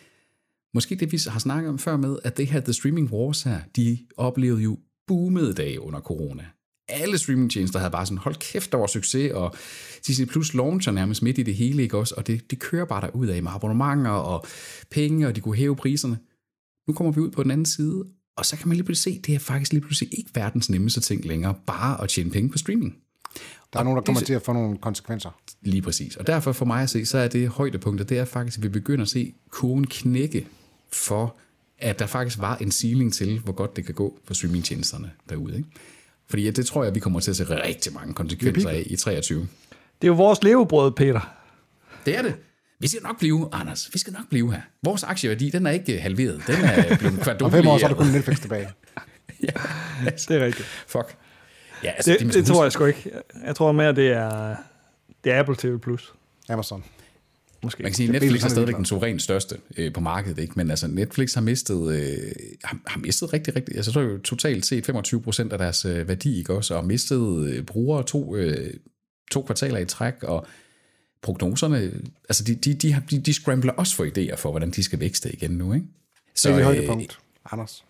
måske det vi har snakket om før med, at det her The Streaming Wars her, de oplevede jo boomede dage under corona. Alle streamingtjenester havde bare sådan, hold kæft, der var succes, og Disney Plus launcher nærmest midt i det hele, ikke også? Og det, det kører bare derud af med abonnementer og penge, og de kunne hæve priserne. Nu kommer vi ud på den anden side, og så kan man lige pludselig se, det er faktisk lige pludselig ikke verdens nemmeste ting længere, bare at tjene penge på streaming. Der er nogen, der kommer til at få nogle konsekvenser. Lige præcis. Og derfor for mig at se, så er det højdepunktet, det er faktisk, at vi begynder at se kurven knække for, at der faktisk var en ceiling til, hvor godt det kan gå for streamingtjenesterne derude. Ikke? Fordi ja, det tror jeg, vi kommer til at se rigtig mange konsekvenser af i 23. Det er jo vores levebrød, Peter. Det er det. Vi skal nok blive, Anders, vi skal nok blive her. Vores aktieværdi, den er ikke halveret. Den er blevet Om kvadrupleret. fem år, så er der kun Netflix tilbage. Det er rigtigt. Fuck. Ja, altså, det, det, det tror jeg sgu ikke. Jeg tror mere, det er, det er Apple TV+. Plus. Amazon. Måske. Man kan sige, at Netflix er stadigvæk den suverænt største øh, på markedet, ikke? men altså Netflix har mistet, øh, har, har mistet rigtig, rigtig, altså så er jo totalt set 25 procent af deres øh, værdi, ikke også, og mistet øh, brugere to, øh, to kvartaler i træk, og prognoserne, altså de, de, de, har, de, de scrambler også for idéer for, hvordan de skal vækste igen nu, ikke? Så, det er øh, højdepunkt, Anders.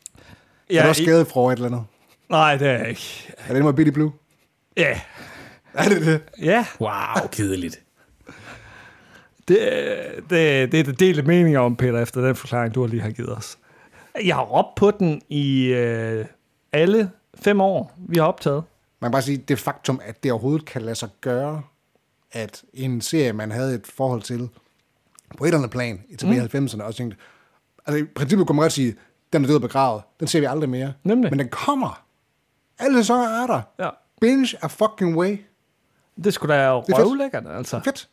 Ja, er du også i- skadet fra et eller andet? Nej, det er jeg ikke. Er det med Billy Blue? Ja. Er det det? Ja. Wow, kedeligt. Det, det, det er det delte meninger om, Peter, efter den forklaring, du lige har givet os. Jeg har råbt på den i øh, alle fem år, vi har optaget. Man kan bare sige, det faktum, at det overhovedet kan lade sig gøre, at en serie, man havde et forhold til, på et eller andet plan, i tilbage Mm. mm. 90'erne, også tænkte, Altså, i princippet kunne man godt sige, den er død og begravet. Den ser vi aldrig mere. Nemlig. Men den kommer. Alle sæsoner er der. Ja. Binge a fucking way. Det skulle da er røvlækkert, altså. Fedt.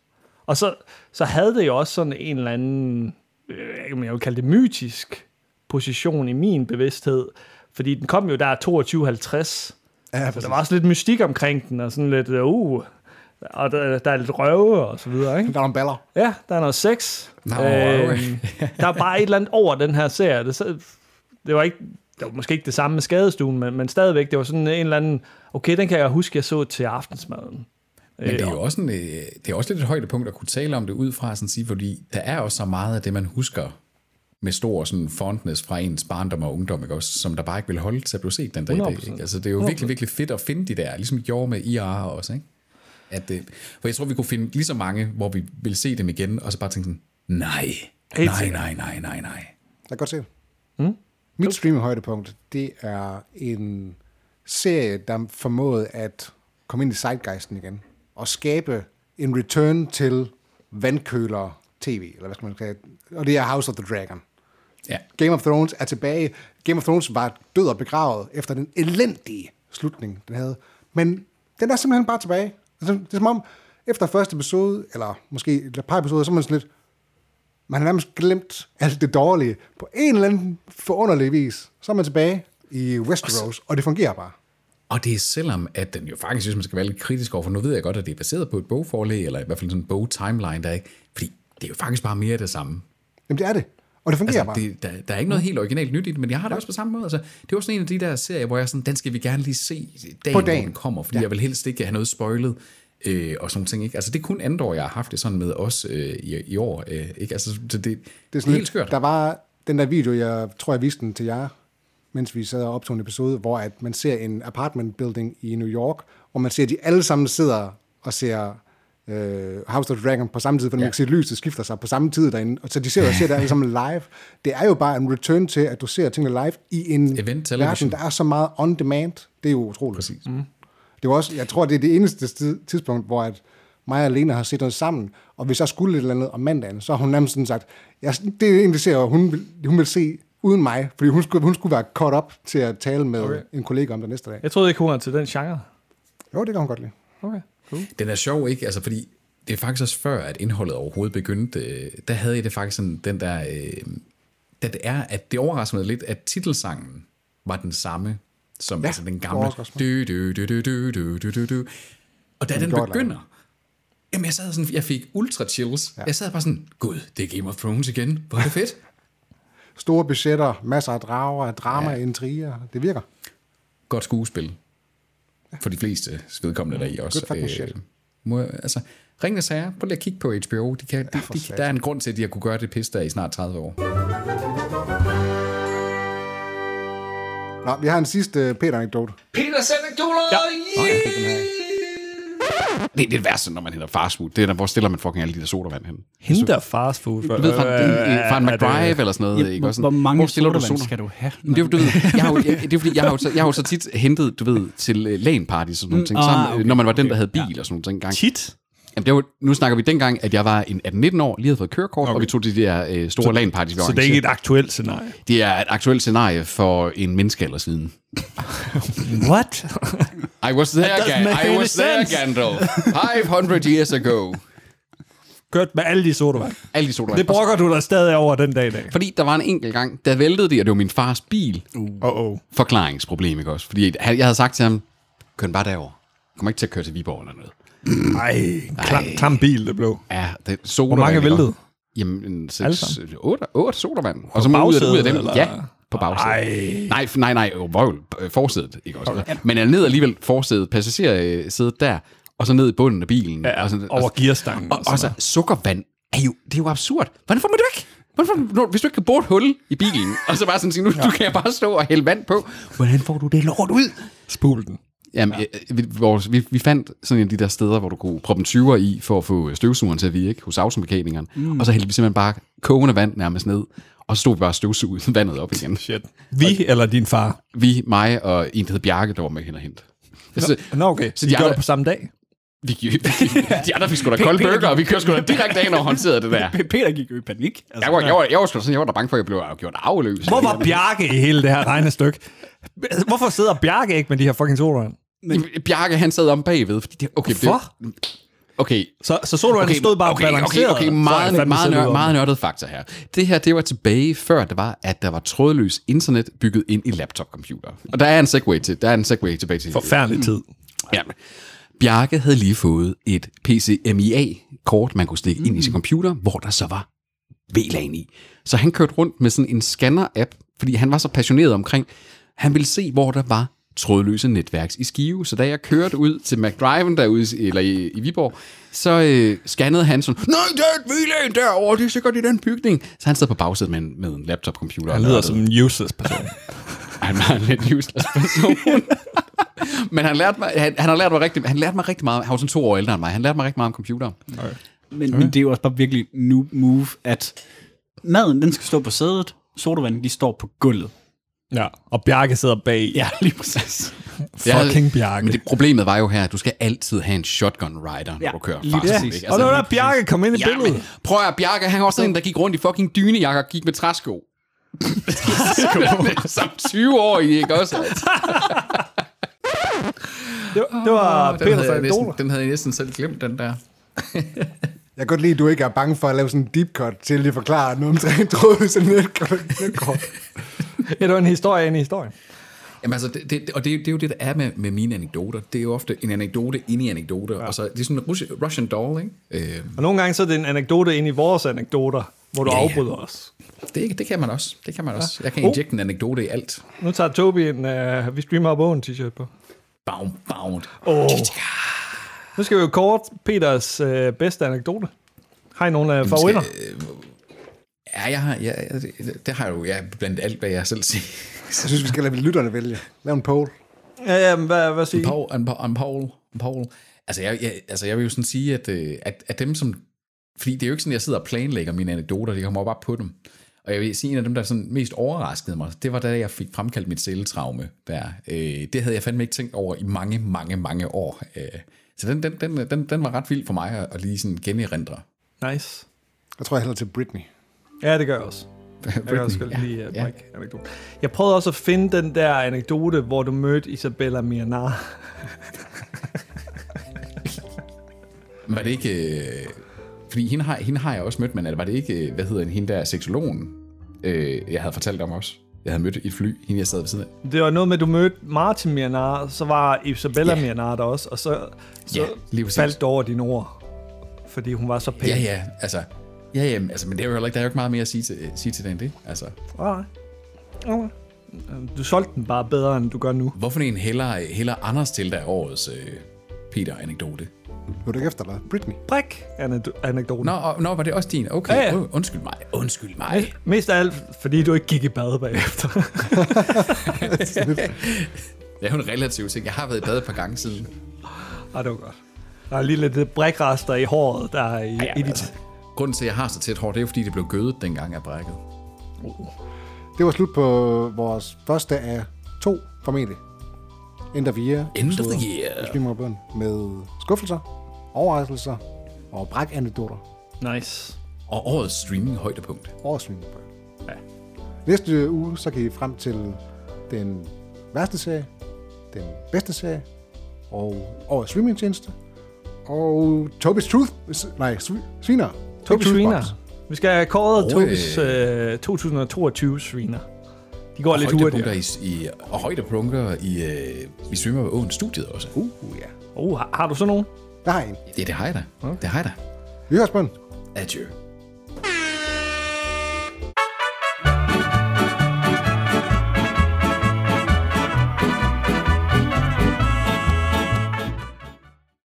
Og så, så havde det jo også sådan en eller anden, øh, jeg vil kalde det mytisk position i min bevidsthed. Fordi den kom jo der 22.50. Ja, så der var også lidt mystik omkring den, og sådan lidt, øh, uh, og der, der er lidt røve og så videre, ikke? Der er nogle baller. Ja, der er noget sex. Nå, røve. der er bare et eller andet over den her serie. Det, det var ikke, det var måske ikke det samme med skadestuen, men, men stadigvæk, det var sådan en eller anden, okay, den kan jeg huske, jeg så til aftensmaden. Men det er Øh, jo også, en, øh, det er også lidt et højdepunkt at kunne tale om det ud fra, sådan at sige, fordi der er også så meget af det, man husker med stor sådan fondness fra ens barndom og ungdom, ikke også, som der bare ikke vil holde til at blive set den dag. 100%. Ikke? Altså, det er jo virkelig, virkelig fedt at finde de der, ligesom gjorde med IR også, ikke? At, øh, for jeg tror, vi kunne finde lige så mange, hvor vi vil se dem igen, og så bare tænke sådan, nej, nej, nej, nej, nej, nej. Jeg kan godt se det. Mm. Mit streaming-højdepunkt, det er en serie, der formåede at komme ind i zeitgeisten igen, og skabe en return til vandkøler tv, eller hvad skal man sige, og det er House of the Dragon. Ja. Game of Thrones er tilbage. Game of Thrones var død og begravet efter den elendige slutning, den havde. Men den er simpelthen bare tilbage. Altså, det er som om, efter første episode, eller måske et par episoder, så er man sådan lidt, man har nærmest glemt alt det dårlige. På en eller anden forunderlig vis, så er man tilbage i Westeros, og det fungerer bare. Og det er selvom, at den jo faktisk, hvis man skal være lidt kritisk over, for nu ved jeg godt, at det er baseret på et bogforlæg, eller i hvert fald sådan en bog-timeline, der er ikke, fordi det er jo faktisk bare mere af det samme. Jamen det er det, og det fungerer Altså, bare. det, der, der er ikke noget helt originalt nyt i det, men jeg har det også på samme måde. Altså, det er også en af de der serier, hvor jeg er sådan, den skal vi gerne lige se dagen, På hvor dagen. den kommer, fordi Ja. ja. jeg vil helst ikke have noget spoilet. Øh, og sådan nogle ting, ikke? Altså, det er kun Andor, jeg har haft det sådan med os øh, i, i år, øh, ikke? Altså, det, det, det, Det er sådan helt lidt, skørt. Der var den der video, jeg tror, jeg viste den til jer, mens vi sad og optog en episode, hvor at man ser en apartment building i New York, hvor man ser, at de alle sammen sidder og ser øh, House of Dragon på samme tid, for man Ja. kan se, at lyset skifter sig på samme tid derinde. Og så de ser og ser det alle sammen live. Det er jo bare en return til, at du ser tingene live i en Event verden, der er så meget on demand. Det er jo utroligt. Præcis. Mm. Det var også, jeg tror, det er det eneste tid- tidspunkt, hvor at mig og Lena har set noget sammen, og hvis jeg skulle et eller andet om mandagen, så har hun nærmest sådan sagt, jeg, det er en, det ser, hun vil, hun vil se uden mig, fordi hun skulle, hun skulle være caught up til at tale med Okay. en kollega om det næste dag. Jeg troede ikke, hun var til den genre. Jo, det kan hun godt lide. Okay, cool. Den er sjov, ikke? Altså, fordi det er faktisk også før, at indholdet overhovedet begyndte. Der havde jeg det faktisk sådan, den der... Øh, da det er, at det overrasker mig lidt, at titelsangen var den samme, som Ja, altså den gamle... Du, du, du, du, du, du, du, du, du. Og da Den den begynder, jamen jeg sad sådan, jeg fik ultra chills. Ja. Jeg sad bare sådan, gud, det er Game of Thrones igen. Hvor er det fedt. Store budgetter, masser af drager, drama, ja. intriger. Det virker. Godt skuespil. For de fleste vedkommende der i også. Good fucking shit. må, altså, Ringende Sager, prøv lige at kigge på HBO. De kan, de, de, der er en grund til, at de har kunne gøre det pis der i snart 30 år. Nå, vi har en sidste uh, Peter-anekdote. Peters anekdoter! Ja. Den her. Det er det værste, når man henter fast food. Det er der, hvor stiller man fucking alle de der sodavand hen. Henter fast food. Du ved, fra, Øh, fra en McDrive eller sådan noget. Ja, ikke? hvor- hvor mange hvor stiller du sodavand soda? skal du have? Men Det er, du ved, jeg har jo, jeg, det er fordi, jeg har jo så, jeg har jo så tit hentet, du ved, til uh, LAN party og sådan nogle Mm, ting, ah, sammen, okay, når man var den, der havde bil og sådan nogle ting engang. Tit? Jamen, det var, nu snakker vi dengang, at jeg var en 18-19 år, lige havde fået kørekort, okay. og vi tog til de der uh, store Så- LAN parties, vi Så det er ikke et aktuelt scenarie? Det er et aktuelt scenarie for en menneskealder siden. What? I was there, make I was there, sense. Gandalf. 500 years ago. Kørt med alle de sodavand. Alle de sodavand. Det brokker du dig stadig over den dag i dag. Fordi der var en enkelt gang, der væltede det, og det var min fars bil. Uh-oh. Forklaringsproblem, ikke også? Fordi jeg havde sagt til ham, kør den bare derover. Kommer ikke til at køre til Viborg eller noget. Ej, klam, klam bil det blev. Ja, det sodavand. Hvor mange væltede? Jamen, en Alle 6, sammen? 8, 8 sodavand. Og så ud af, ud af dem. eller? Ja, på bagsædet. Ej. Nej, nej, nej, vrøvl, øh, forsædet, ikke også? Okay. Men jeg ned alligevel forsædet, passagersædet der, og så ned i bunden af bilen. Ja, og sådan, over og, gearstangen Og, og og, så sukkervand er jo, det er jo absurd. Hvordan får man det væk? Når- hvis du ikke kan bore et hul i bilen, og så bare sådan sige, nu ja. du kan jeg bare stå og hælde vand på. Hvordan får du det lort ud? Spul den. Jamen, ja. vi, vores, vi, vi fandt sådan en af de der steder, hvor du kunne proppe en 20'er i, for at få støvsugeren til at virke hos automekanikeren. Mm. Og så hældte vi simpelthen bare kogende vand nærmest ned, og så stod vi bare og støvsugede vandet op igen. Shit. Vi eller din far? Vi, mig og en, der hed Bjarke, der var med hen og hente. Nå, nå okay. Så de, de de gør andre- det på samme dag? Vi, vi, de andre fik sgu da kold Peter burger, og vi kørte sgu da direkte af, når håndterede det der. Peter gik jo i panik. Altså, Jeg var, jeg var, jeg var sgu da sådan, jeg var da bange for, at jeg blev gjort afløs. Hvor var Bjarke i hele det her regnestykke? Hvorfor sidder Bjarke ikke med de her fucking solvand? Bjarke, han sad om bagved. Fordi det, okay, Hvorfor? Det, okay. Så, så solvanden stod bare okay, okay, balanceret? okay, er meget, meget, selv nør, meget det. nørdet fakta her. Det her, det var tilbage før det var, at der var trådløs internet bygget ind i laptopcomputer. Og der er en segway, til, der er en segway tilbage til... Forfærdelig tid. Ja. Bjarke havde lige fået et PCMIA-kort, man kunne stikke mm. ind i sin computer, hvor der så var VLAN i. Så han kørte rundt med sådan en scanner-app, fordi han var så passioneret omkring, han ville se, hvor der var trådløse netværks i Skive. Så da jeg kørte ud til McDriven derude, i- eller i, i Viborg, så øh, scannede han sådan, nej, der er et VLAN derovre, det er sikkert i den bygning. Så han sad på bagsædet med en, med en laptop-computer. Han lyder som en useless person. Han var en lidt useless person. Men han lærte mig, han, han har lært mig rigtig, han lærte mig rigtig meget. Han var sådan to år ældre end mig. Han lærte mig rigtig meget om computer. Okay. Men, men det er jo også bare virkelig noob move, at maden, den skal stå på sædet, sodavanden, de står på gulvet. Ja, og Bjarke sidder bag. Ja, lige præcis. Fucking Bjarke. Men det, problemet var jo her, at du skal altid have en shotgun rider, når Ja, du kører lige fast. præcis. ikke? Og det var der Bjarke kom ind i ja, billedet. men, prøv at Bjarke, han var sådan en, der gik rundt i fucking dynejakker og gik med træsko. Som 20 år i, ikke også? Det, var- det var anekdoter. den havde jeg næsten selv glemt, den der. Jeg kan godt lide, at du ikke er bange for at lave sådan en deep cut til lige at forklare noget om trådløse netkort. Ja, det var en historie ind i historien. Jamen altså, det, det, og det, det er jo det, der er med, med mine anekdoter. Det er jo ofte en anekdote ind i anekdoter, ja. og så det er sådan en Russian, Russian doll, ikke? Øh, Og nogle gange så er det en anekdote ind i vores anekdoter, hvor du Ja, ja. afbryder os. det, det kan man også. Det kan man også. Jeg kan Oh. injekte en anekdote i alt. Nu tager Tobi en uh, Vi Streamer Bogen t-shirt på. Bound, bound. Oh. Nu skal vi jo kort Peters uh, bedste anekdote. Har I nogle uh, favoritter? Ja, jeg har, ja, det, det har jeg jo ja, blandt alt, hvad jeg selv siger. Jeg synes, vi skal lade lytterne vælge. Lav en poll. Ja, ja, men hvad, hvad siger En I? Paul, en, Paul, en Paul, en Paul. Altså, jeg, jeg, altså, jeg vil jo sådan sige, at, øh, at, at dem som... Fordi det er jo ikke sådan, at jeg sidder og planlægger mine anekdoter, de kommer bare på dem. Og jeg vil sige, en af dem, der sådan mest overraskede mig, det var da jeg fik fremkaldt mit celletraume der. Øh, det havde jeg fandme ikke tænkt over i mange, mange, mange år. Øh, så den, den, den, den, den var ret vild for mig at, at lige sådan generindre. Nice. Jeg tror, jeg hælder til Britney. Ja, det gør jeg også. Jeg kan også godt ja, lide uh, ja. anekdote. Jeg prøvede også at finde den der anekdote, hvor du mødte Isabella Mianar. Men var det ikke... Øh, fordi hende har, hende har jeg også mødt, men var det ikke, øh, hvad hedder hende der, seksologen, øh, jeg havde fortalt om også? Jeg havde mødt i et fly, hende jeg sad ved siden af. Det var noget med, at du mødte Martin Mianar, så var Isabella yeah. Mianar der også, og så, så Ja, lige præcis. faldt du over dine ord, fordi hun var så pæn. Ja, ja, altså... Ja, ja, altså, men det er jo heller ikke, der er jo ikke meget mere at sige til, sige til den det. Altså, Nej. Okay. Du solgte den bare bedre, end du gør nu. hvorfor en heller, heller Anders til der årets øh, Peter-anekdote? Hør du ikke efter, eller? Britney. Brik anekdoten. Nå, og, nå, var det også din? Okay, Ja, ja, ja. undskyld mig, undskyld mig. Mest af alt, fordi du ikke gik i bad bagefter. Det er jo en relativ ting. Jeg har været i bad et par gange siden. Ej, det var godt. Der er lige lidt brikrester i håret, der er i, ja, i dit... altså, grunden til, at jeg har så tæt hår, det er jo, fordi det blev gødet, dengang jeg brækkede. Det var slut på vores første af to, formentlig. End of year. End of the year. Bøn med skuffelser, overraskelser og brækanekdoter. Nice. Og årets streaming højdepunkt. over Streamer Bøn. Ja. Næste uge, så kan I frem til den værste serie, den bedste serie, og årets streamingtjeneste, og Tobis Truth, nej, Sviner. Tobi Ikke Truth Sviner. Vi skal have kåret. Tobis øh, 2022 Sviner. De går Og lidt hurtigere. i, i, og højdepunkter i, øh, i streamer Åen studiet også. Uh, ja. Oh, har, har du så nogen? Der har jeg en. Det, det har jeg da. Det har jeg da. Vi høres på den. Adieu.